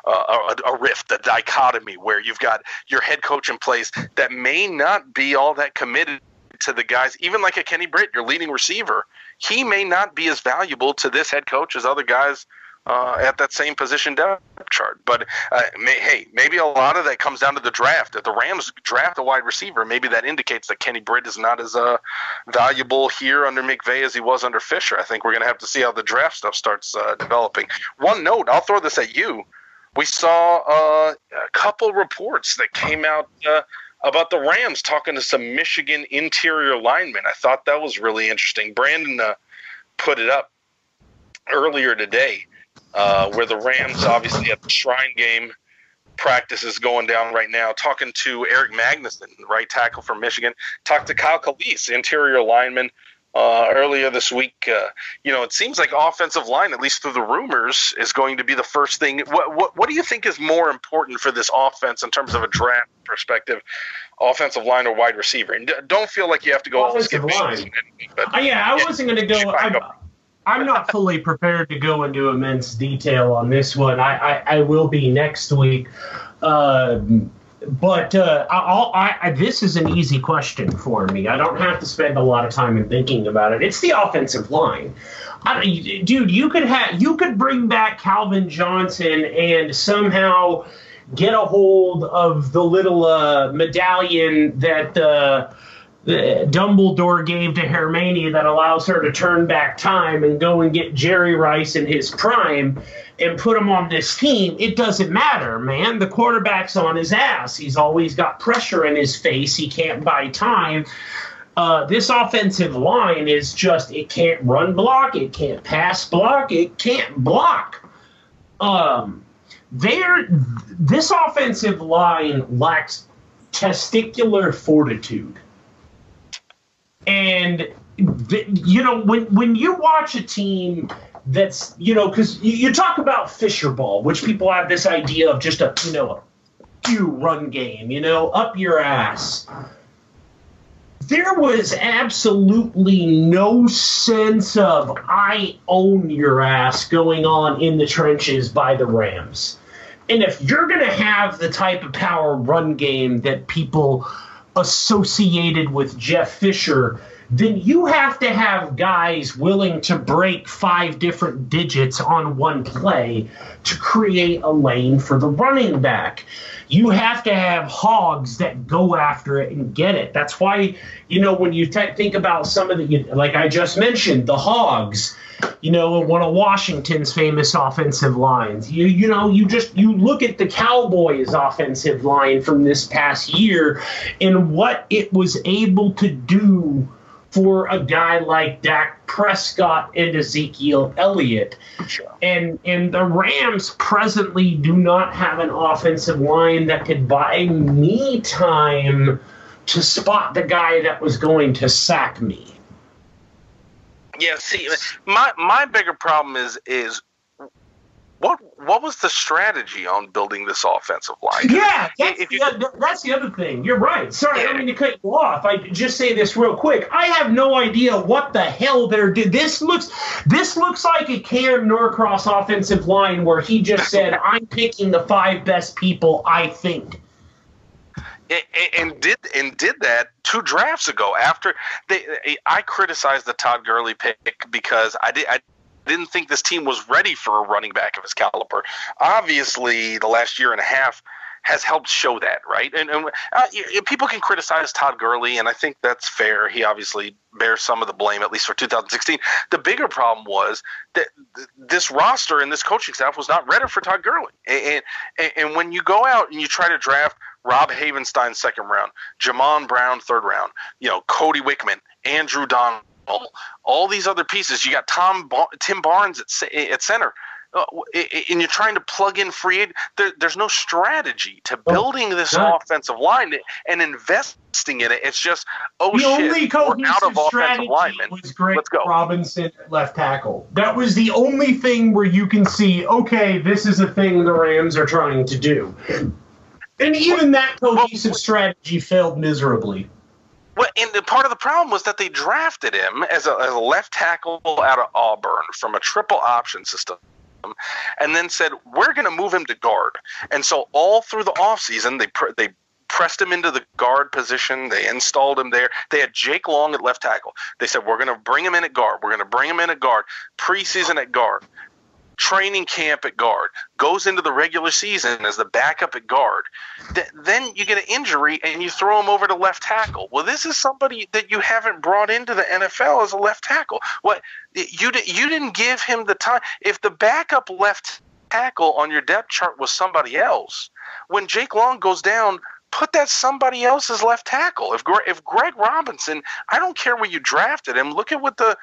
uh, a, a rift, a dichotomy where you've got your head coach in place that may not be all that committed to the guys, even like a Kenny Britt, your leading receiver. He may not be as valuable to this head coach as other guys uh, at that same position depth chart. But uh, may, hey, maybe a lot of that comes down to the draft. If the Rams draft a wide receiver, maybe that indicates that Kenny Britt is not as uh, valuable here under McVay as he was under Fisher. I think we're going to have to see how the draft stuff starts uh, developing. One note, I'll throw this at you. We saw uh, a couple reports that came out uh, about the Rams talking to some Michigan interior linemen. I thought that was really interesting. Brandon put it up earlier today uh, where the Rams obviously at the Shrine game practice is going down right now. Talking to Erik Magnuson, right tackle from Michigan. Talked to Kyle Kalis, interior lineman uh, earlier this week. Uh, you know, it seems like offensive line, at least through the rumors, is going to be the first thing. What, what, what do you think is more important for this offense in terms of a draft perspective, offensive line or wide receiver? And don't feel like you have to go offensive line. But, uh, yeah, I wasn't going to go. I'm, I'm not fully prepared to go into immense detail on this one. I, I, I will be next week. Um, but uh, I, I, this is an easy question for me. I don't have to spend a lot of time in thinking about it. It's the offensive line. I, dude, you could have you could bring back Calvin Johnson and somehow get a hold of the little uh, medallion that. Dumbledore gave to Hermione that allows her to turn back time and go and get Jerry Rice in his prime and put him on this team, it doesn't matter, man. The quarterback's on his ass. He's always got pressure in his face. He can't buy time. Uh, this offensive line is just, it can't run block, it can't pass block, it can't block. Um, there, this offensive line lacks testicular fortitude. And you know when when you watch a team that's you know because you, you, talk about Fisher ball, which people have this idea of just a you know a few run game, you know, up your ass. There was absolutely no sense of I own your ass going on in the trenches by the Rams. And if you're going to have the type of power run game that people associated with Jeff Fisher, then you have to have guys willing to break five different digits on one play to create a lane for the running back. You have to have hogs that go after it and get it. That's why, you know, when you think about some of the, like I just mentioned, the hogs, you know, one of Washington's famous offensive lines. You you know, you just you look at the Cowboys offensive line from this past year and what it was able to do for a guy like Dak Prescott and Ezekiel Elliott. Sure. And and the Rams presently do not have an offensive line that could buy me time to spot the guy that was going to sack me. Yeah, see, my my bigger problem is is what what was the strategy on building this offensive line? Yeah, that's, the, you, that's the other thing. You're right. Sorry, yeah. I mean to cut you off. I just say this real quick. I have no idea what the hell they're doing. This looks this looks like a Cam Norcross offensive line where he just said, "I'm picking the five best people I think." And did and did that two drafts ago. After they, I criticized the Todd Gurley pick because I did I didn't think this team was ready for a running back of his caliber. Obviously, the last year and a half has helped show that, right? And, and uh, people can criticize Todd Gurley, and I think that's fair. He obviously bears some of the blame, at least for 2016. The bigger problem was that this roster and this coaching staff was not ready for Todd Gurley. And, and, and when you go out and you try to draft Rob Havenstein second round, Jamon Brown third round, you know, Cody Wichmann, Andrew Donnal, all these other pieces. You got Tom Tim Barnes at at center. Uh, and you're trying to plug in free there, there's no strategy to oh, building this offensive line and investing in it. It's just oh the shit, only cohesive out of strategy linemen. was Greg Let's go. Robinson left tackle. That was the only thing where you can see okay, this is a thing the Rams are trying to do. And even that cohesive oh, strategy failed miserably. Well, and the part of the problem was that they drafted him as a, as a left tackle out of Auburn from a triple option system and then said we're going to move him to guard. And so all through the offseason they pr- they pressed him into the guard position. They installed him there. They had Jake Long at left tackle. They said we're going to bring him in at guard. We're going to bring him in at guard. Preseason at guard training camp at guard, goes into the regular season as the backup at guard, th- then you get an injury and you throw him over to left tackle. Well, this is somebody that you haven't brought into the NFL as a left tackle. What you you didn't give him the time. If the backup left tackle on your depth chart was somebody else, when Jake Long goes down, put that somebody else's left tackle. If if Greg Robinson, I don't care where you drafted him. Look at what the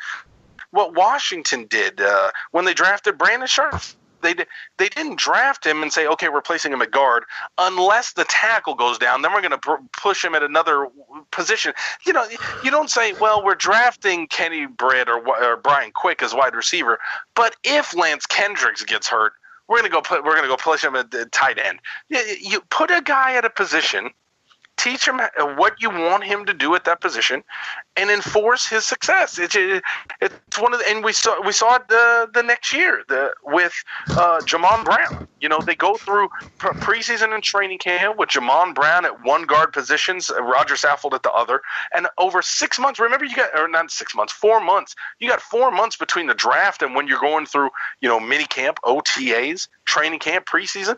what Washington did uh, when they drafted Brandon Scherff. they they didn't draft him and say, okay, we're placing him at guard unless the tackle goes down. Then we're going to pr- push him at another position. You know, you don't say, well, we're drafting Kenny Britt or, or Brian Quick as wide receiver, but if Lance Kendricks gets hurt, we're gonna go put we're gonna go push him at, at tight end. You, you put a guy at a position teach him what you want him to do at that position, and enforce his success. It's it's one of the, and we saw we saw it the the next year the with uh, Jamon Brown. You know they go through preseason and training camp with Jamon Brown at one guard positions, uh, Roger Saffold at the other, and over six months. Remember you got or not six months, four months. You got four months between the draft and when you're going through you know mini camp, OTAs, training camp, preseason.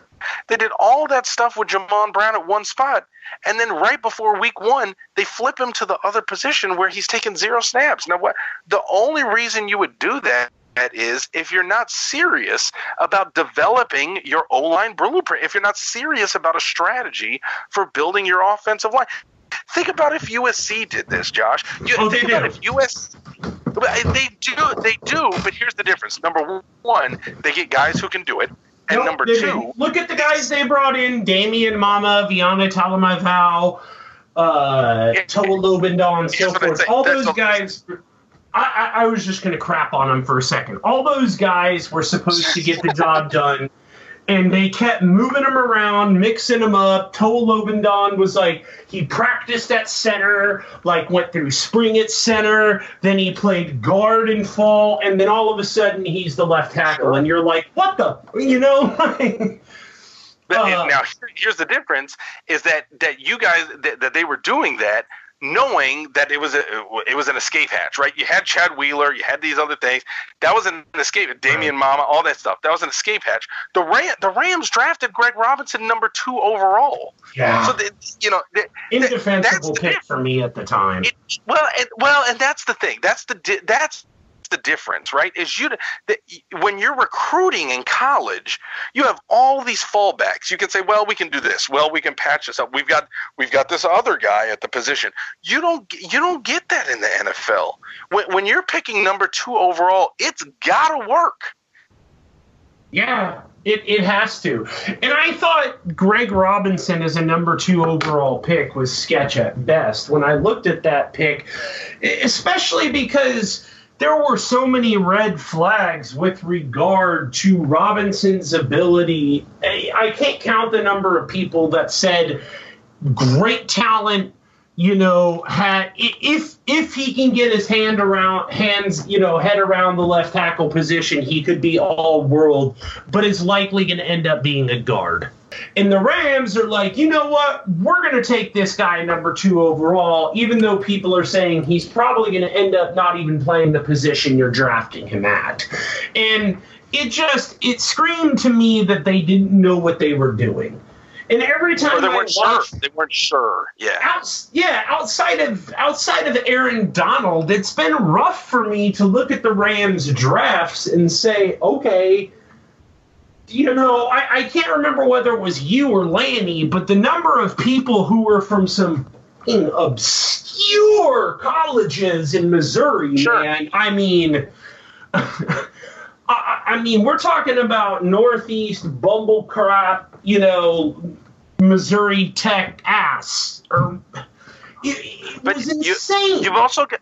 They did all that stuff with Jamon Brown at one spot and then right before week one, they flip him to the other position where he's taking zero snaps. Now, what the only reason you would do that is if you're not serious about developing your O line blueprint, if you're not serious about a strategy for building your offensive line. Think about if USC did this, Josh. You, oh, think they about do. if US uh, they do they do, but here's the difference. Number one, they get guys who can do it. And Nope, number two, look at the guys they brought in: Damien Mama, Viane Talamaivao, uh. Toa Lobendahn, so Here's what I'd forth. say. All those all- guys. I, I, I was just going to crap on them for a second. All those guys were supposed to get the job done, and they kept moving him around, mixing him up. Toa Lobendahn was like he practiced at center, like went through spring at center, then he played guard in fall, and then all of a sudden he's the left tackle, and you're like, what the, you know? <laughs> Uh, now here's the difference: is that that you guys that, that they were doing that knowing that it was a it was an escape hatch, right? You had Chad Wheeler, you had these other things. That was an escape. Damien Mama, all that stuff. That was an escape hatch. The Ram, the Rams drafted Greg Robinson number two overall. yeah. So they, you know, they, indefensible that's pick for me at the time. it, well, and, well, and that's the thing. That's the that's the difference, right? Is you that when you're recruiting in college, you have all these fallbacks. You can say, "Well, we can do this. Well, we can patch this up. We've got we've got this other guy at the position." You don't you don't get that in the NFL. When when you're picking number two overall, it's got to work. Yeah, it, it has to. And I thought Greg Robinson as a number two overall pick was sketch at best when I looked at that pick, especially because there were so many red flags with regard to Robinson's ability. I can't count the number of people that said great talent you know, had if if he can get his hand around hands, you know, head around the left tackle position, he could be all world, but is likely going to end up being a guard. And the Rams are like, you know what? We're going to take this guy number two overall, even though people are saying he's probably going to end up not even playing the position you're drafting him at. And it just it screamed to me that they didn't know what they were doing. And every time Or they I weren't sure. They weren't sure. Yeah. outs, yeah, outside of outside of Aaron Donald, it's been rough for me to look at the Rams drafts and say, okay, you know, I, I can't remember whether it was you or Lanny, but the number of people who were from some fucking obscure colleges in Missouri, Sure. man. I mean. <laughs> I, I mean, we're talking about Northeast bumblecrap, you know, Missouri Tech ass, or it, it But was you- insane. You've also got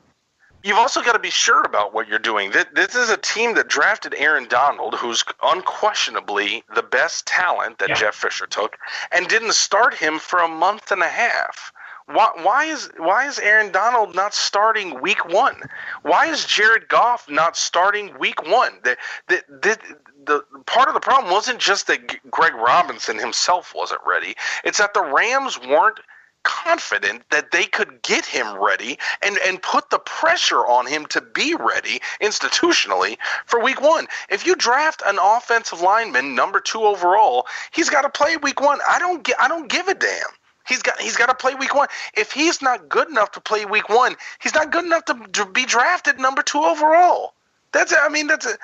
you've also got to be sure about what you're doing. This, is a team that drafted Aaron Donald, who's unquestionably the best talent that Yeah. Jeff Fisher took, and didn't start him for a month and a half. Why, why is why is Aaron Donald not starting week one? Why is Jared Goff not starting week one? The, the, the, the part of the problem wasn't just that G- Greg Robinson himself wasn't ready. It's that the Rams weren't confident that they could get him ready and, and put the pressure on him to be ready institutionally for week one. If you draft an offensive lineman number two overall, he's got to play week one. I don't gi- I don't give a damn. He's got he's got to play week one. If he's not good enough to play week one, he's not good enough to, to be drafted number two overall. That's I mean that's a,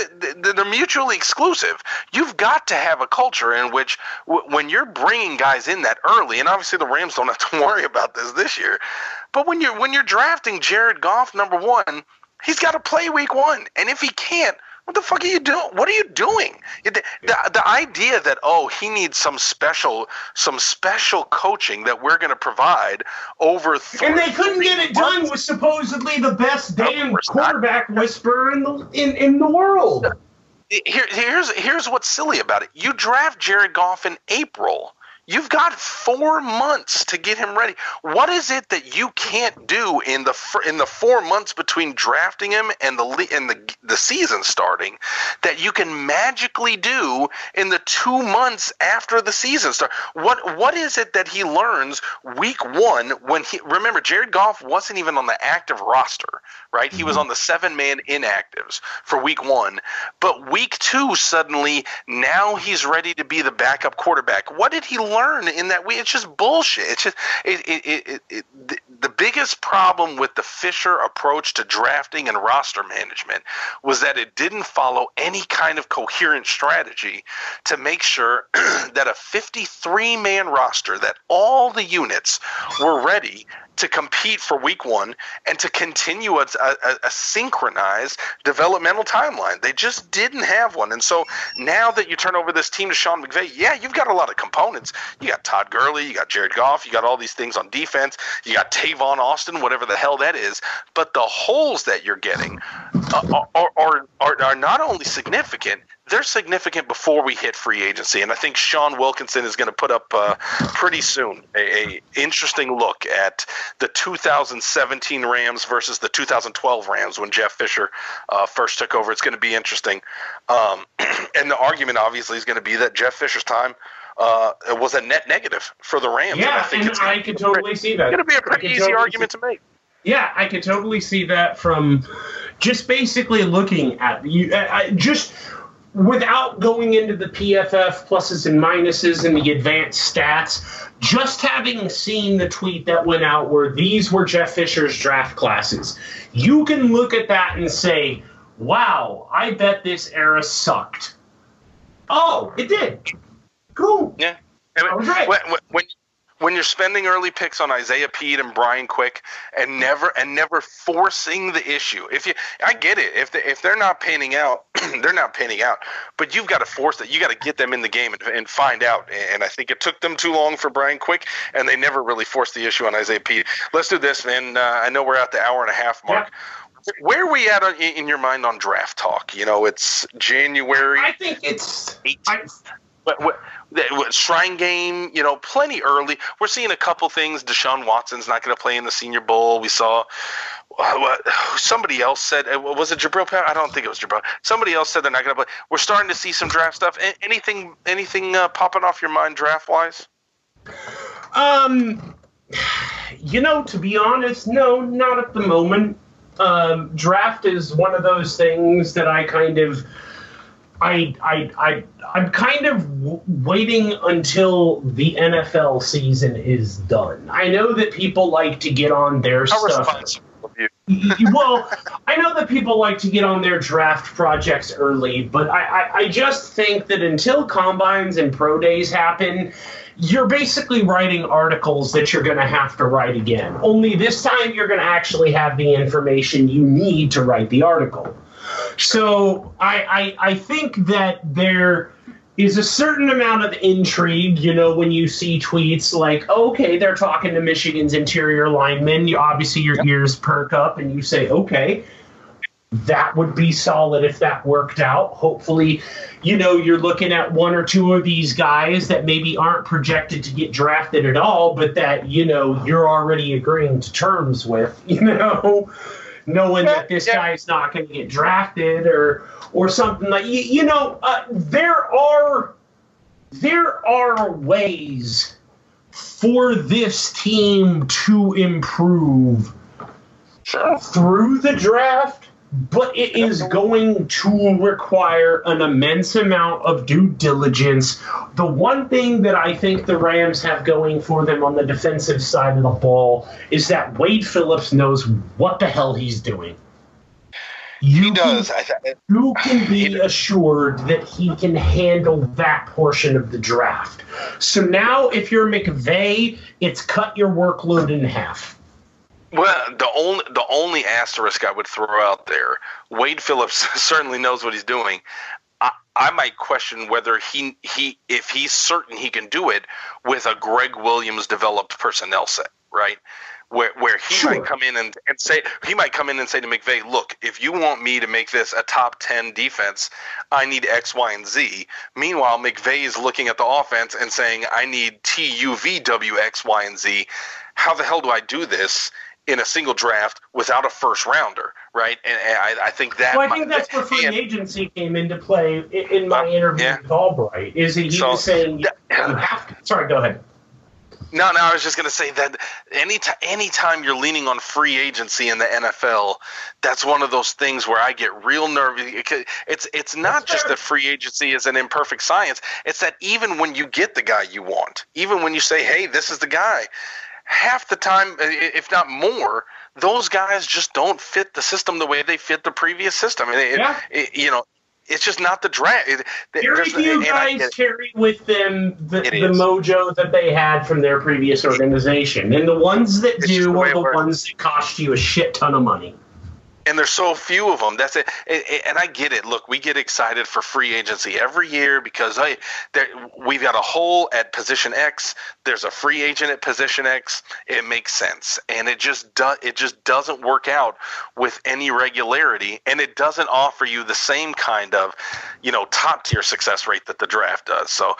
a, they're mutually exclusive. You've got to have a culture in which w- when you're bringing guys in that early, and obviously the Rams don't have to <laughs> worry about this this year, but when you're when you're drafting Jared Goff number one, he's got to play week one, and if he can't, What the fuck are you doing? What are you doing? The, the, the idea that oh he needs some special some special coaching that we're going to provide over th- and they couldn't get it done with supposedly the best damn quarterback not. whisperer in the in, in the world. Here, here's here's what's silly about it. You draft Jared Goff in April You've got four months to get him ready. What is it that you can't do in the in the four months between drafting him and the and the the season starting that you can magically do in the two months after the season start? What what is it that he learns week one when he remember Jared Goff wasn't even on the active roster, right? Mm-hmm. He was mm-hmm. on the seven man inactives for week one, but week two suddenly now he's ready to be the backup quarterback. What did he learn in that way. It's just bullshit. It's just it, it, it, it, the, the biggest problem with the Fisher approach to drafting and roster management was that it didn't follow any kind of coherent strategy to make sure <clears throat> that a 53 man roster, that all the units were ready to compete for week one and to continue a, a, a, synchronized developmental timeline. They just didn't have one. And so now that you turn over this team to Sean McVay, yeah, you've got a lot of components. You got Todd Gurley, you got Jared Goff, you got all these things on defense, you got Tavon Austin, whatever the hell that is. But the holes that you're getting are, are, are, are not only significant, they're significant before we hit free agency, and I think Sean Wilkinson is going to put up uh, pretty soon a, a, interesting look at the 2017 Rams versus the 2012 Rams when Jeff Fisher uh, first took over. It's going to be interesting, um, <clears throat> and the argument obviously is going to be that Jeff Fisher's time uh, it was a net negative for the Rams. Yeah, and I think and I could totally see that. It's going to be a pretty easy totally argument see. to make. Yeah, I could totally see that from just basically looking at you. I, just without going into the PFF pluses and minuses and the advanced stats, just having seen the tweet that went out where these were Jeff Fisher's draft classes, you can look at that and say, wow, I bet this era sucked. Oh, it did. Cool. Yeah. I was right. When, when, when you're spending early picks on Isaiah Pead and Brian Quick and never and never forcing the issue. If you I get it. If they if they're not panning out, <clears throat> they're not panning out. But you've got to force it. You got to get them in the game and, and, find out. And I think it took them too long for Brian Quick and they never really forced the issue on Isaiah Pead. Let's do this, man. Uh, I know we're at the hour and a half mark. Yeah. Where are we at in your mind on draft talk? You know, it's January. I think it's. I, what, what, Shrine game, you know, plenty early. We're seeing a couple things. Deshaun Watson's not going to play in the Senior Bowl. We saw what somebody else said. Uh, was it Jabrill? I don't think it was Jabrill. Somebody else said they're not going to play. We're starting to see some draft stuff. Anything, anything uh, popping off your mind draft wise? Um, you know, to be honest, no, not at the moment. Um, draft is one of those things that I kind of I, I, I, I'm kind of w- waiting until the NFL season is done. I know that people like to get on their How stuff. well, I know that people like to get on their draft projects early, but I, I, I just think that until combines and pro days happen, you're basically writing articles that you're going to have to write again. Only this time you're going to actually have the information you need to write the article. So I, I, I think that there is a certain amount of intrigue, you know, when you see tweets like, okay, they're talking to Michigan's interior linemen. You, obviously, your ears perk up and you say, okay, that would be solid if that worked out. Hopefully, you know, you're looking at one or two of these guys that maybe aren't projected to get drafted at all, but that, you know, you're already agreeing to terms with, <laughs> you know knowing that this yeah. guy is not going to get drafted or or something like you, you know uh, there are there are ways for this team to improve sure. through the draft but it is going to require an immense amount of due diligence. The one thing that I think the Rams have going for them on the defensive side of the ball is that Wade Phillips knows what the hell he's doing. You he does. Can, you can <laughs> be assured that he can handle that portion of the draft. So now, if you're McVay, it's cut your workload in half. Well, the only the only asterisk I would throw out there, Wade Phillips <laughs> certainly knows what he's doing. I, I might question whether he he if he's certain he can do it with a Gregg Williams developed personnel set, right? Where, where he Sure. might come in and, and say he might come in and say to McVay, look, if you want me to make this a top ten defense, I need X, Y, and Z. Meanwhile, McVay is looking at the offense and saying, I need T U V W X, Y, and Z. How the hell do I do this in a single draft without a first rounder, right? And, and I, I think that. Well, I think might- that's where free and- agency came into play in, in my Uh, interview yeah. with Albright. Is he So- was saying you have to, sorry, go ahead. No, no, I was just going to say that any t- anytime you're leaning on free agency in the NFL, that's one of those things where I get real nervous. It's it's not That's just fair. that free agency is an imperfect science. It's that even when you get the guy you want, even when you say, "Hey, this is the guy," half the time, if not more, those guys just don't fit the system the way they fit the previous system. It, Yeah. it- you know, it's just not the draft. It- Very few guys carry with them the, the mojo that they had from their previous organization, and the ones that It's do the are the works. ones that cost you a shit ton of money. And there's so few of them. That's it. And- I get it. Look, we get excited for free agency every year because hey, we've got a hole at position X. There's a free agent at position X. It makes sense, and it just do, it just doesn't work out with any regularity, and it doesn't offer you the same kind of, you know, top tier success rate that the draft does. So,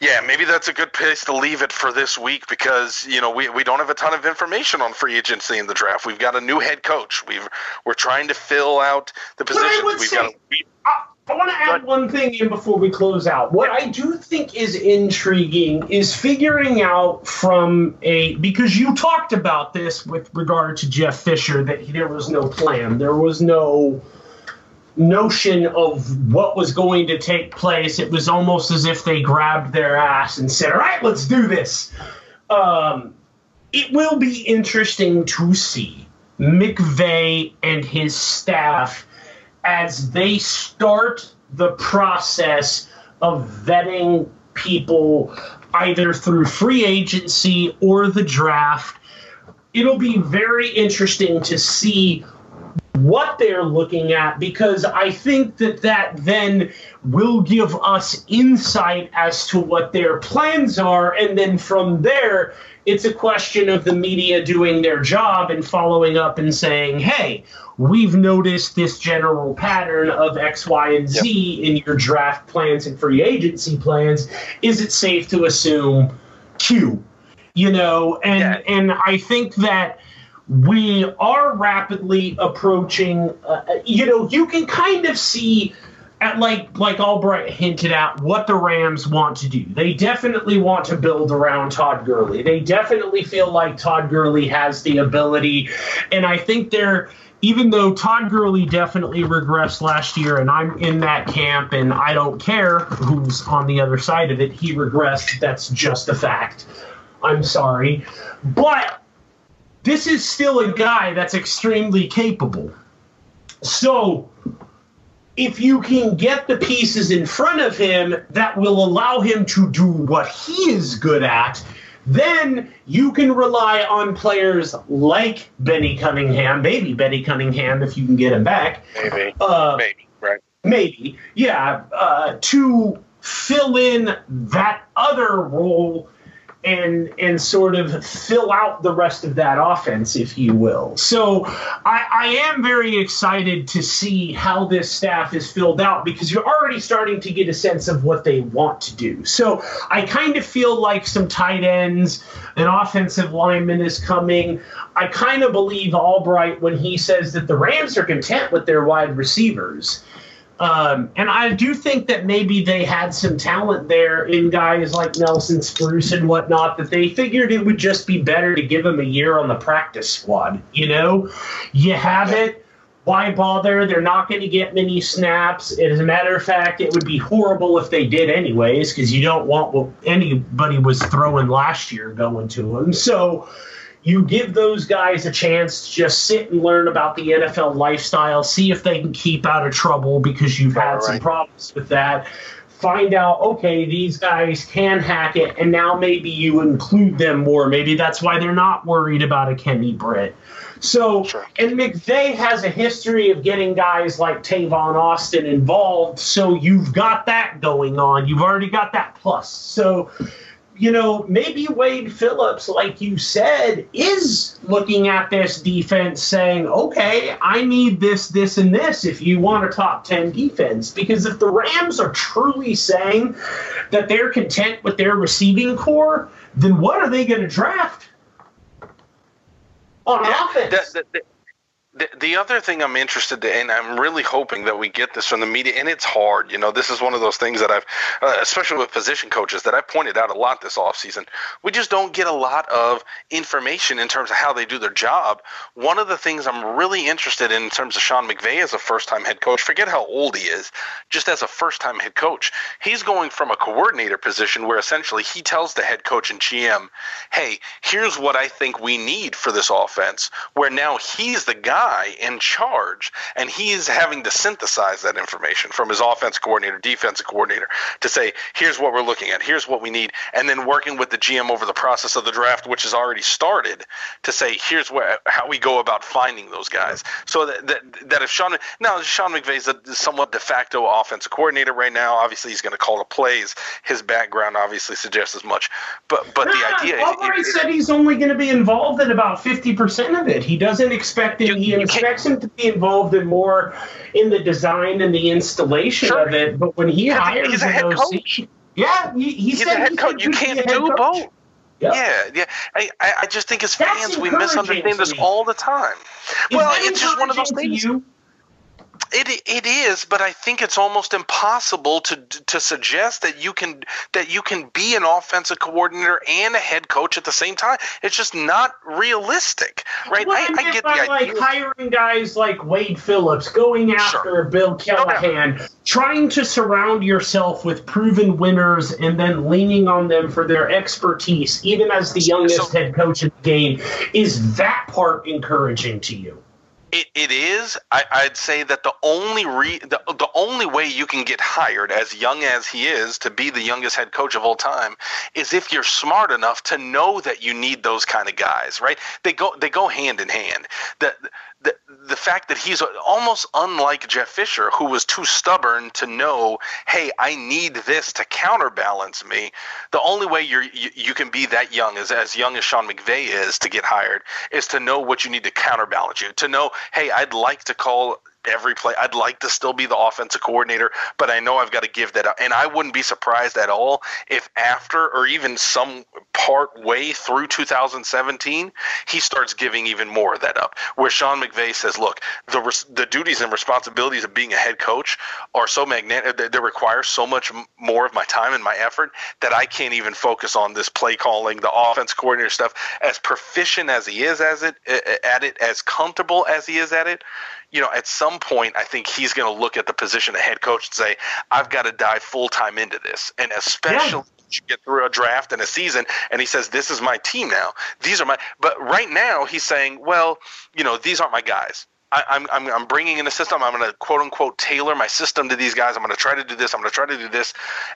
yeah, maybe that's a good place to leave it for this week because you know we, we don't have a ton of information on free agency in the draft. We've got a new head coach. We've we're trying to fill out the positions. We've say, got a, we, I, I want to add one thing in before we close out. What I do think is intriguing is figuring out from a because you talked about this with regard to Jeff Fisher that there was no plan, there was no notion of what was going to take place. It was almost as if they grabbed their ass and said, "All right, let's do this." Um, it will be interesting to see McVay and his staff as they start the process of vetting people either through free agency or the draft. It'll be very interesting to see what they're looking at because I think that that then will give us insight as to what their plans are. And then from there, it's a question of the media doing their job and following up and saying, hey, we've noticed this general pattern of X, Y, and Z in your draft plans and free agency plans. Is it safe to assume Q? You know, and Yeah. and I think that we are rapidly approaching uh, you know you can kind of see at like like Albright hinted at what the Rams want to do. They definitely want to build around Todd Gurley. They definitely feel like Todd Gurley has the ability and I think they're even though Todd Gurley definitely regressed last year and I'm in that camp and I don't care who's on the other side of it, he regressed. That's just a fact. I'm sorry. But this is still a guy that's extremely capable. So, if you can get the pieces in front of him that will allow him to do what he is good at, then you can rely on players like Benny Cunningham, maybe Benny Cunningham if you can get him back, maybe, uh, maybe, right? maybe, yeah, uh, to fill in that other role and and sort of fill out the rest of that offense, if you will. So I, I am very excited to see how this staff is filled out because you're already starting to get a sense of what they want to do. So I kind of feel like some tight ends, an offensive lineman is coming. I kind of believe Albright when he says that the Rams are content with their wide receivers. Um, and I do think that maybe they had some talent there in guys like Nelson Spruce and whatnot that they figured it would just be better to give him a year on the practice squad. You know, you have it. Why bother? They're not going to get many snaps. As a matter of fact, it would be horrible if they did anyways, because you don't want what anybody was throwing last year going to them. So you give those guys a chance to just sit and learn about the NFL lifestyle, see if they can keep out of trouble because you've had Right, some problems with that. find out, okay, these guys can hack it, and now maybe you include them more. Maybe that's why they're not worried about a Kenny Britt. So, Sure. and McVay has a history of getting guys like Tavon Austin involved. So you've got that going on. You've already got that plus. So, you know, maybe Wade Phillips, like you said, is looking at this defense saying, okay, I need this, this, and this if you want a top 10 defense. Because if the Rams are truly saying that they're content with their receiving corps, then what are they going to draft? On offense. The, the, the, the the other thing I'm interested in, and I'm really hoping that we get this from the media, and it's hard. You know, this is one of those things that I've, uh, especially with position coaches, that I pointed out a lot this offseason. We just don't get a lot of information in terms of how they do their job. One of the things I'm really interested in in terms of Sean McVay as a first time head coach, forget how old he is, just as a first time head coach, he's going from a coordinator position where essentially he tells the head coach and GM, hey, here's what I think we need for this offense, where now he's the guy in charge and he is having to synthesize that information from his offense coordinator, defensive coordinator to say, here's what we're looking at, here's what we need, and then working with the GM over the process of the draft, which has already started, to say, here's where how we go about finding those guys. So that that, that if Sean now Sean McVay's a somewhat de facto offensive coordinator right now, obviously he's going to call the plays. His background obviously suggests as much, but but the Nah, idea. Albright it- it- said he's only going to be involved in about fifty percent of it. He doesn't expect him. You- he you can't- expects him to be involved in more in the design and the installation Sure. of it. But when he hires he's a head OC, coach. yeah, he, he He's said a head he coach. You can't do coach. both. Yep. Yeah, yeah. I, I, just think as That's fans we misunderstand this all the time. Is well, it's just one of those things. you? It it is, but I think it's almost impossible to to suggest that you can that you can be an offensive coordinator and a head coach at the same time. It's just not realistic, right? I, I, get by the idea. like hiring guys like Wade Phillips, going after Bill oh, Callahan, trying to surround yourself with proven winners, and then leaning on them for their expertise, even as the youngest So- head coach in the game. Is that part encouraging to you? It, it is. I, I'd say that the only re, the, the only way you can get hired, as young as he is, to be the youngest head coach of all time, is if you're smart enough to know that you need those kind of guys. Right? They go they go hand in hand. The the fact that he's almost unlike Jeff Fisher, who was too stubborn to know, hey, I need this to counterbalance me. The only way you, you can be that young, as as young as Sean McVay is, to get hired, is to know what you need to counterbalance you. To know, hey, I'd like to call every play. I'd like to still be the offensive coordinator, but I know I've got to give that up. And I wouldn't be surprised at all if after or even some part way through 2017, he starts giving even more of that up. Where Sean McVay says, look, the res- the duties and responsibilities of being a head coach are so magnetic, they, they require so much more of my time and my effort that I can't even focus on this play calling, the offense coordinator stuff. As proficient as he is as it at it, as comfortable as he is at it, you know, at some point, I think he's going to look at the position of head coach and say, I've got to dive full time into this. And especially you get through a draft and a season, and he says, This is my team now. These are my. But right now, he's saying, Well, you know, these aren't my guys. I, I'm, I'm, I'm bringing in a system. I'm going to quote unquote tailor my system to these guys. I'm going to try to do this. I'm going to try to do this.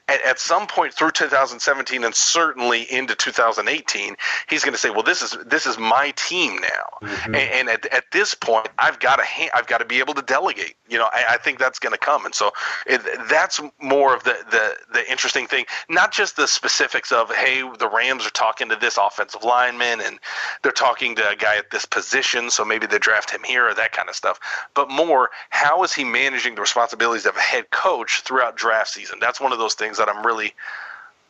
At, at some point through 2017 and certainly into 2018, he's going to say, "Well, this is this is my team now." Mm-hmm. And, and at, at this point, I've got to ha- I've got to be able to delegate. You know, I, I think that's going to come, and so it, that's more of the, the the interesting thing. Not just the specifics of, "Hey, the Rams are talking to this offensive lineman, and they're talking to a guy at this position, so maybe they draft him here or that kind of stuff." But more, how is he managing the responsibilities of a head coach throughout draft season? That's one of those things that I'm really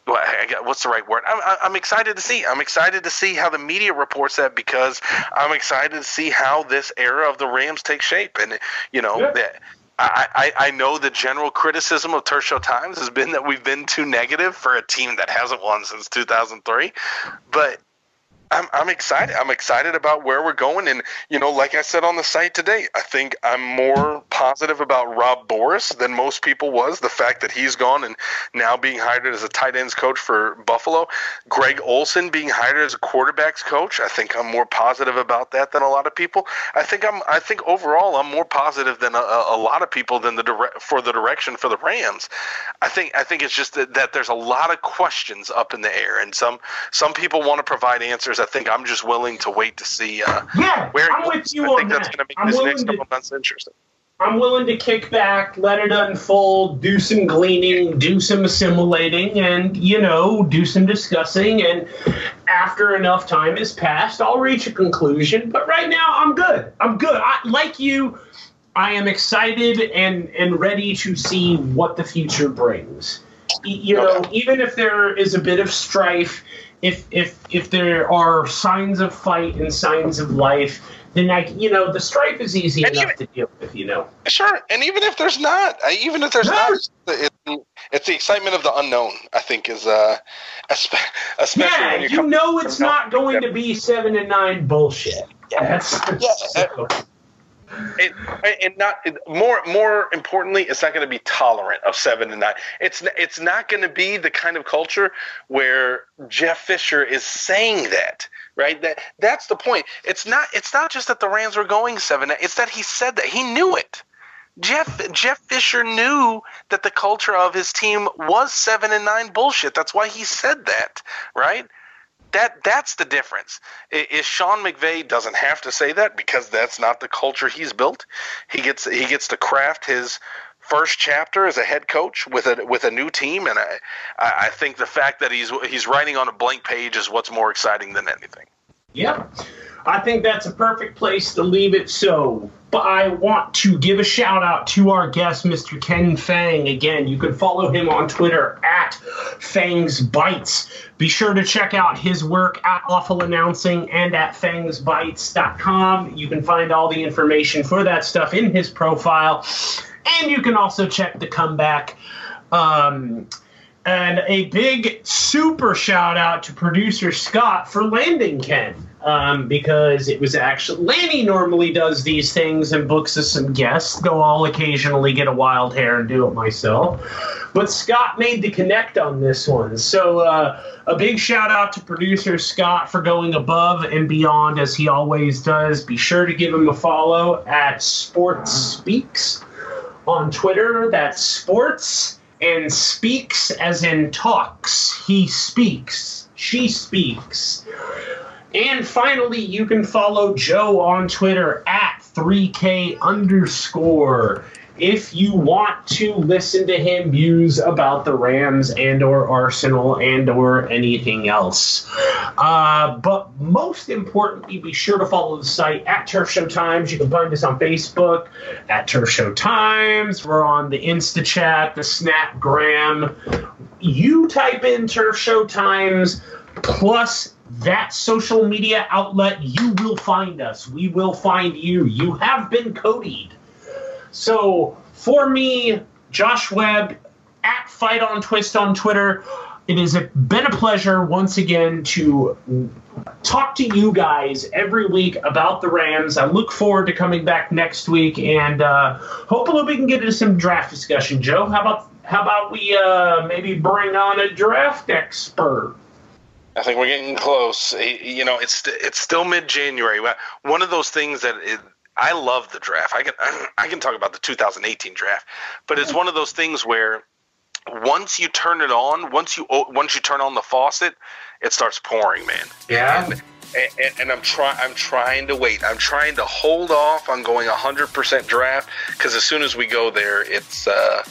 well, what's the right word? I'm, I'm- excited to see. I'm excited to see how the media reports that because I'm excited to see how this era of the Rams takes shape. And you know, Yeah. that- I, I, I know the general criticism of Show Times has been that we've been too negative for a team that hasn't won since 2003, but. I'm, I'm excited. I'm excited about where we're going, and you know, like I said on the site today, I think I'm more positive about Rob Boras than most people was. The fact that he's gone and now being hired as a tight ends coach for Buffalo. Greg Olson being hired as a quarterbacks coach. I think I'm more positive about that than a lot of people. I think I'm. I think overall I'm more positive than a, a lot of people than the dire- for the direction for the Rams. I think. I think it's just that, that there's a lot of questions up in the air, and some some people want to provide answers. I think I'm just willing to wait to see. Uh, Yeah, where I'm with you I on think that's going to make I'm this willing next to- couple months interesting. I'm willing to kick back, let it unfold, do some gleaning, do some assimilating, and, you know, do some discussing. And after enough time has passed, I'll reach a conclusion. But right now, I'm good. I'm good. I, like you, I am excited and, and ready to see what the future brings. You know, even if there is a bit of strife, if if if there are signs of fight and signs of life, then I, you know, the strife is easy And enough even- to deal with. You know. Sure, and even if there's not, uh, even if there's No. not, it, it's the excitement of the unknown. I think is uh, <laughs> espe- especially Yeah, you coming know it's not going to be seven and nine bullshit. That's Yeah, <laughs> so- It, and not more more importantly, it's not going to be tolerant of seven and nine. It's it's not going to be the kind of culture where Jeff Fisher is saying that. Right, that that's the point. It's not. It's not just that the Rams were going seven. It's that he said that he knew it. Jeff Jeff Fisher knew that the culture of his team was seven and nine bullshit. That's why he said that, right? That that's the difference. Is Sean McVay doesn't have to say that because that's not the culture he's built. He gets he gets to craft his first chapter as a head coach with a with a new team, and I I I think the fact that he's he's writing on a blank page is what's more exciting than anything. Yep. I think that's a perfect place to leave it. So, but I want to give a shout out to our guest, Mr. Ken Fang. Again, you can follow him on Twitter at Fangsbites. Be sure to check out his work at Awful Announcing and at fangsbites.com. You can find all the information for that stuff in his profile. And you can also check the comeback. Um, and a big super shout out to producer Scott for landing Ken. Um, because it was actually Lanny normally does these things and books us some guests, though I'll occasionally get a wild hair and do it myself. But Scott made the connect on this one. So uh, a big shout out to producer Scott for going above and beyond as he always does. Be sure to give him a follow at Sports Speaks on Twitter. That's sports and speaks as in talks. He speaks. She speaks. And finally, you can follow Joe on Twitter at 3K underscore if you want to listen to him muse about the Rams and or Arsenal and or anything else. Uh, but most importantly, be sure to follow the site at Turf Show Times. You can find us on Facebook at Turf Show Times. We're on the Insta chat, the Snapgram. You type in Turf Show Times plus that social media outlet, you will find us. We will find you. You have been codied. So for me, Josh Webb at Fight on Twist on Twitter, it has been a pleasure once again to talk to you guys every week about the Rams. I look forward to coming back next week, and uh, hopefully we can get into some draft discussion. Joe, how about how about we uh, maybe bring on a draft expert? I think we're getting close. You know, it's it's still mid January. One of those things that I love the draft. I can I can talk about the 2018 draft, but it's one of those things where once you turn it on, once you once you turn on the faucet, it starts pouring, man. Yeah. And, and, and I'm trying. I'm trying to wait. I'm trying to hold off on going 100% draft because as soon as we go there, it's uh,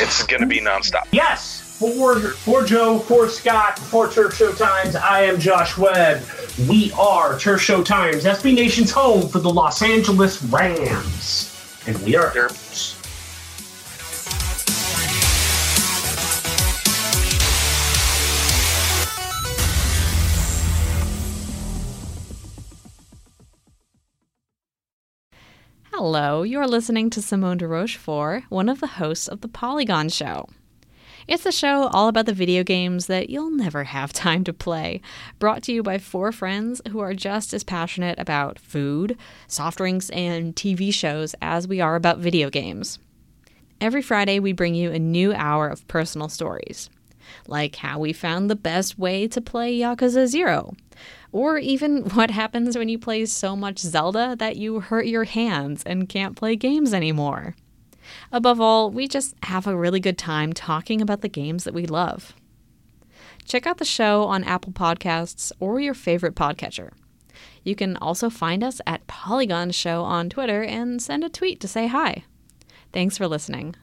it's going to be nonstop. Yes, for for Joe, for Scott, for Turf Show Times, I am Josh Webb. We are Turf Show Times, SB Nation's home for the Los Angeles Rams, and we are. They're- Hello, you're listening to Simone de Rochefort, one of the hosts of The Polygon Show. It's a show all about the video games that you'll never have <laughs> time to play, brought to you by four friends who are just as passionate about food, soft drinks, and TV shows as we are about video games. Every Friday, we bring you a new hour of personal stories, like how we found the best way to play Yakuza Zero, or even <laughs> what happens when you play so much Zelda that you hurt your hands and can't play games anymore. Above all, we just have a really good time talking about the games that we love. Check out the show on Apple Podcasts or your favorite podcatcher. You can also find us at Polygon Show on Twitter and send a tweet to say hi. Thanks for listening.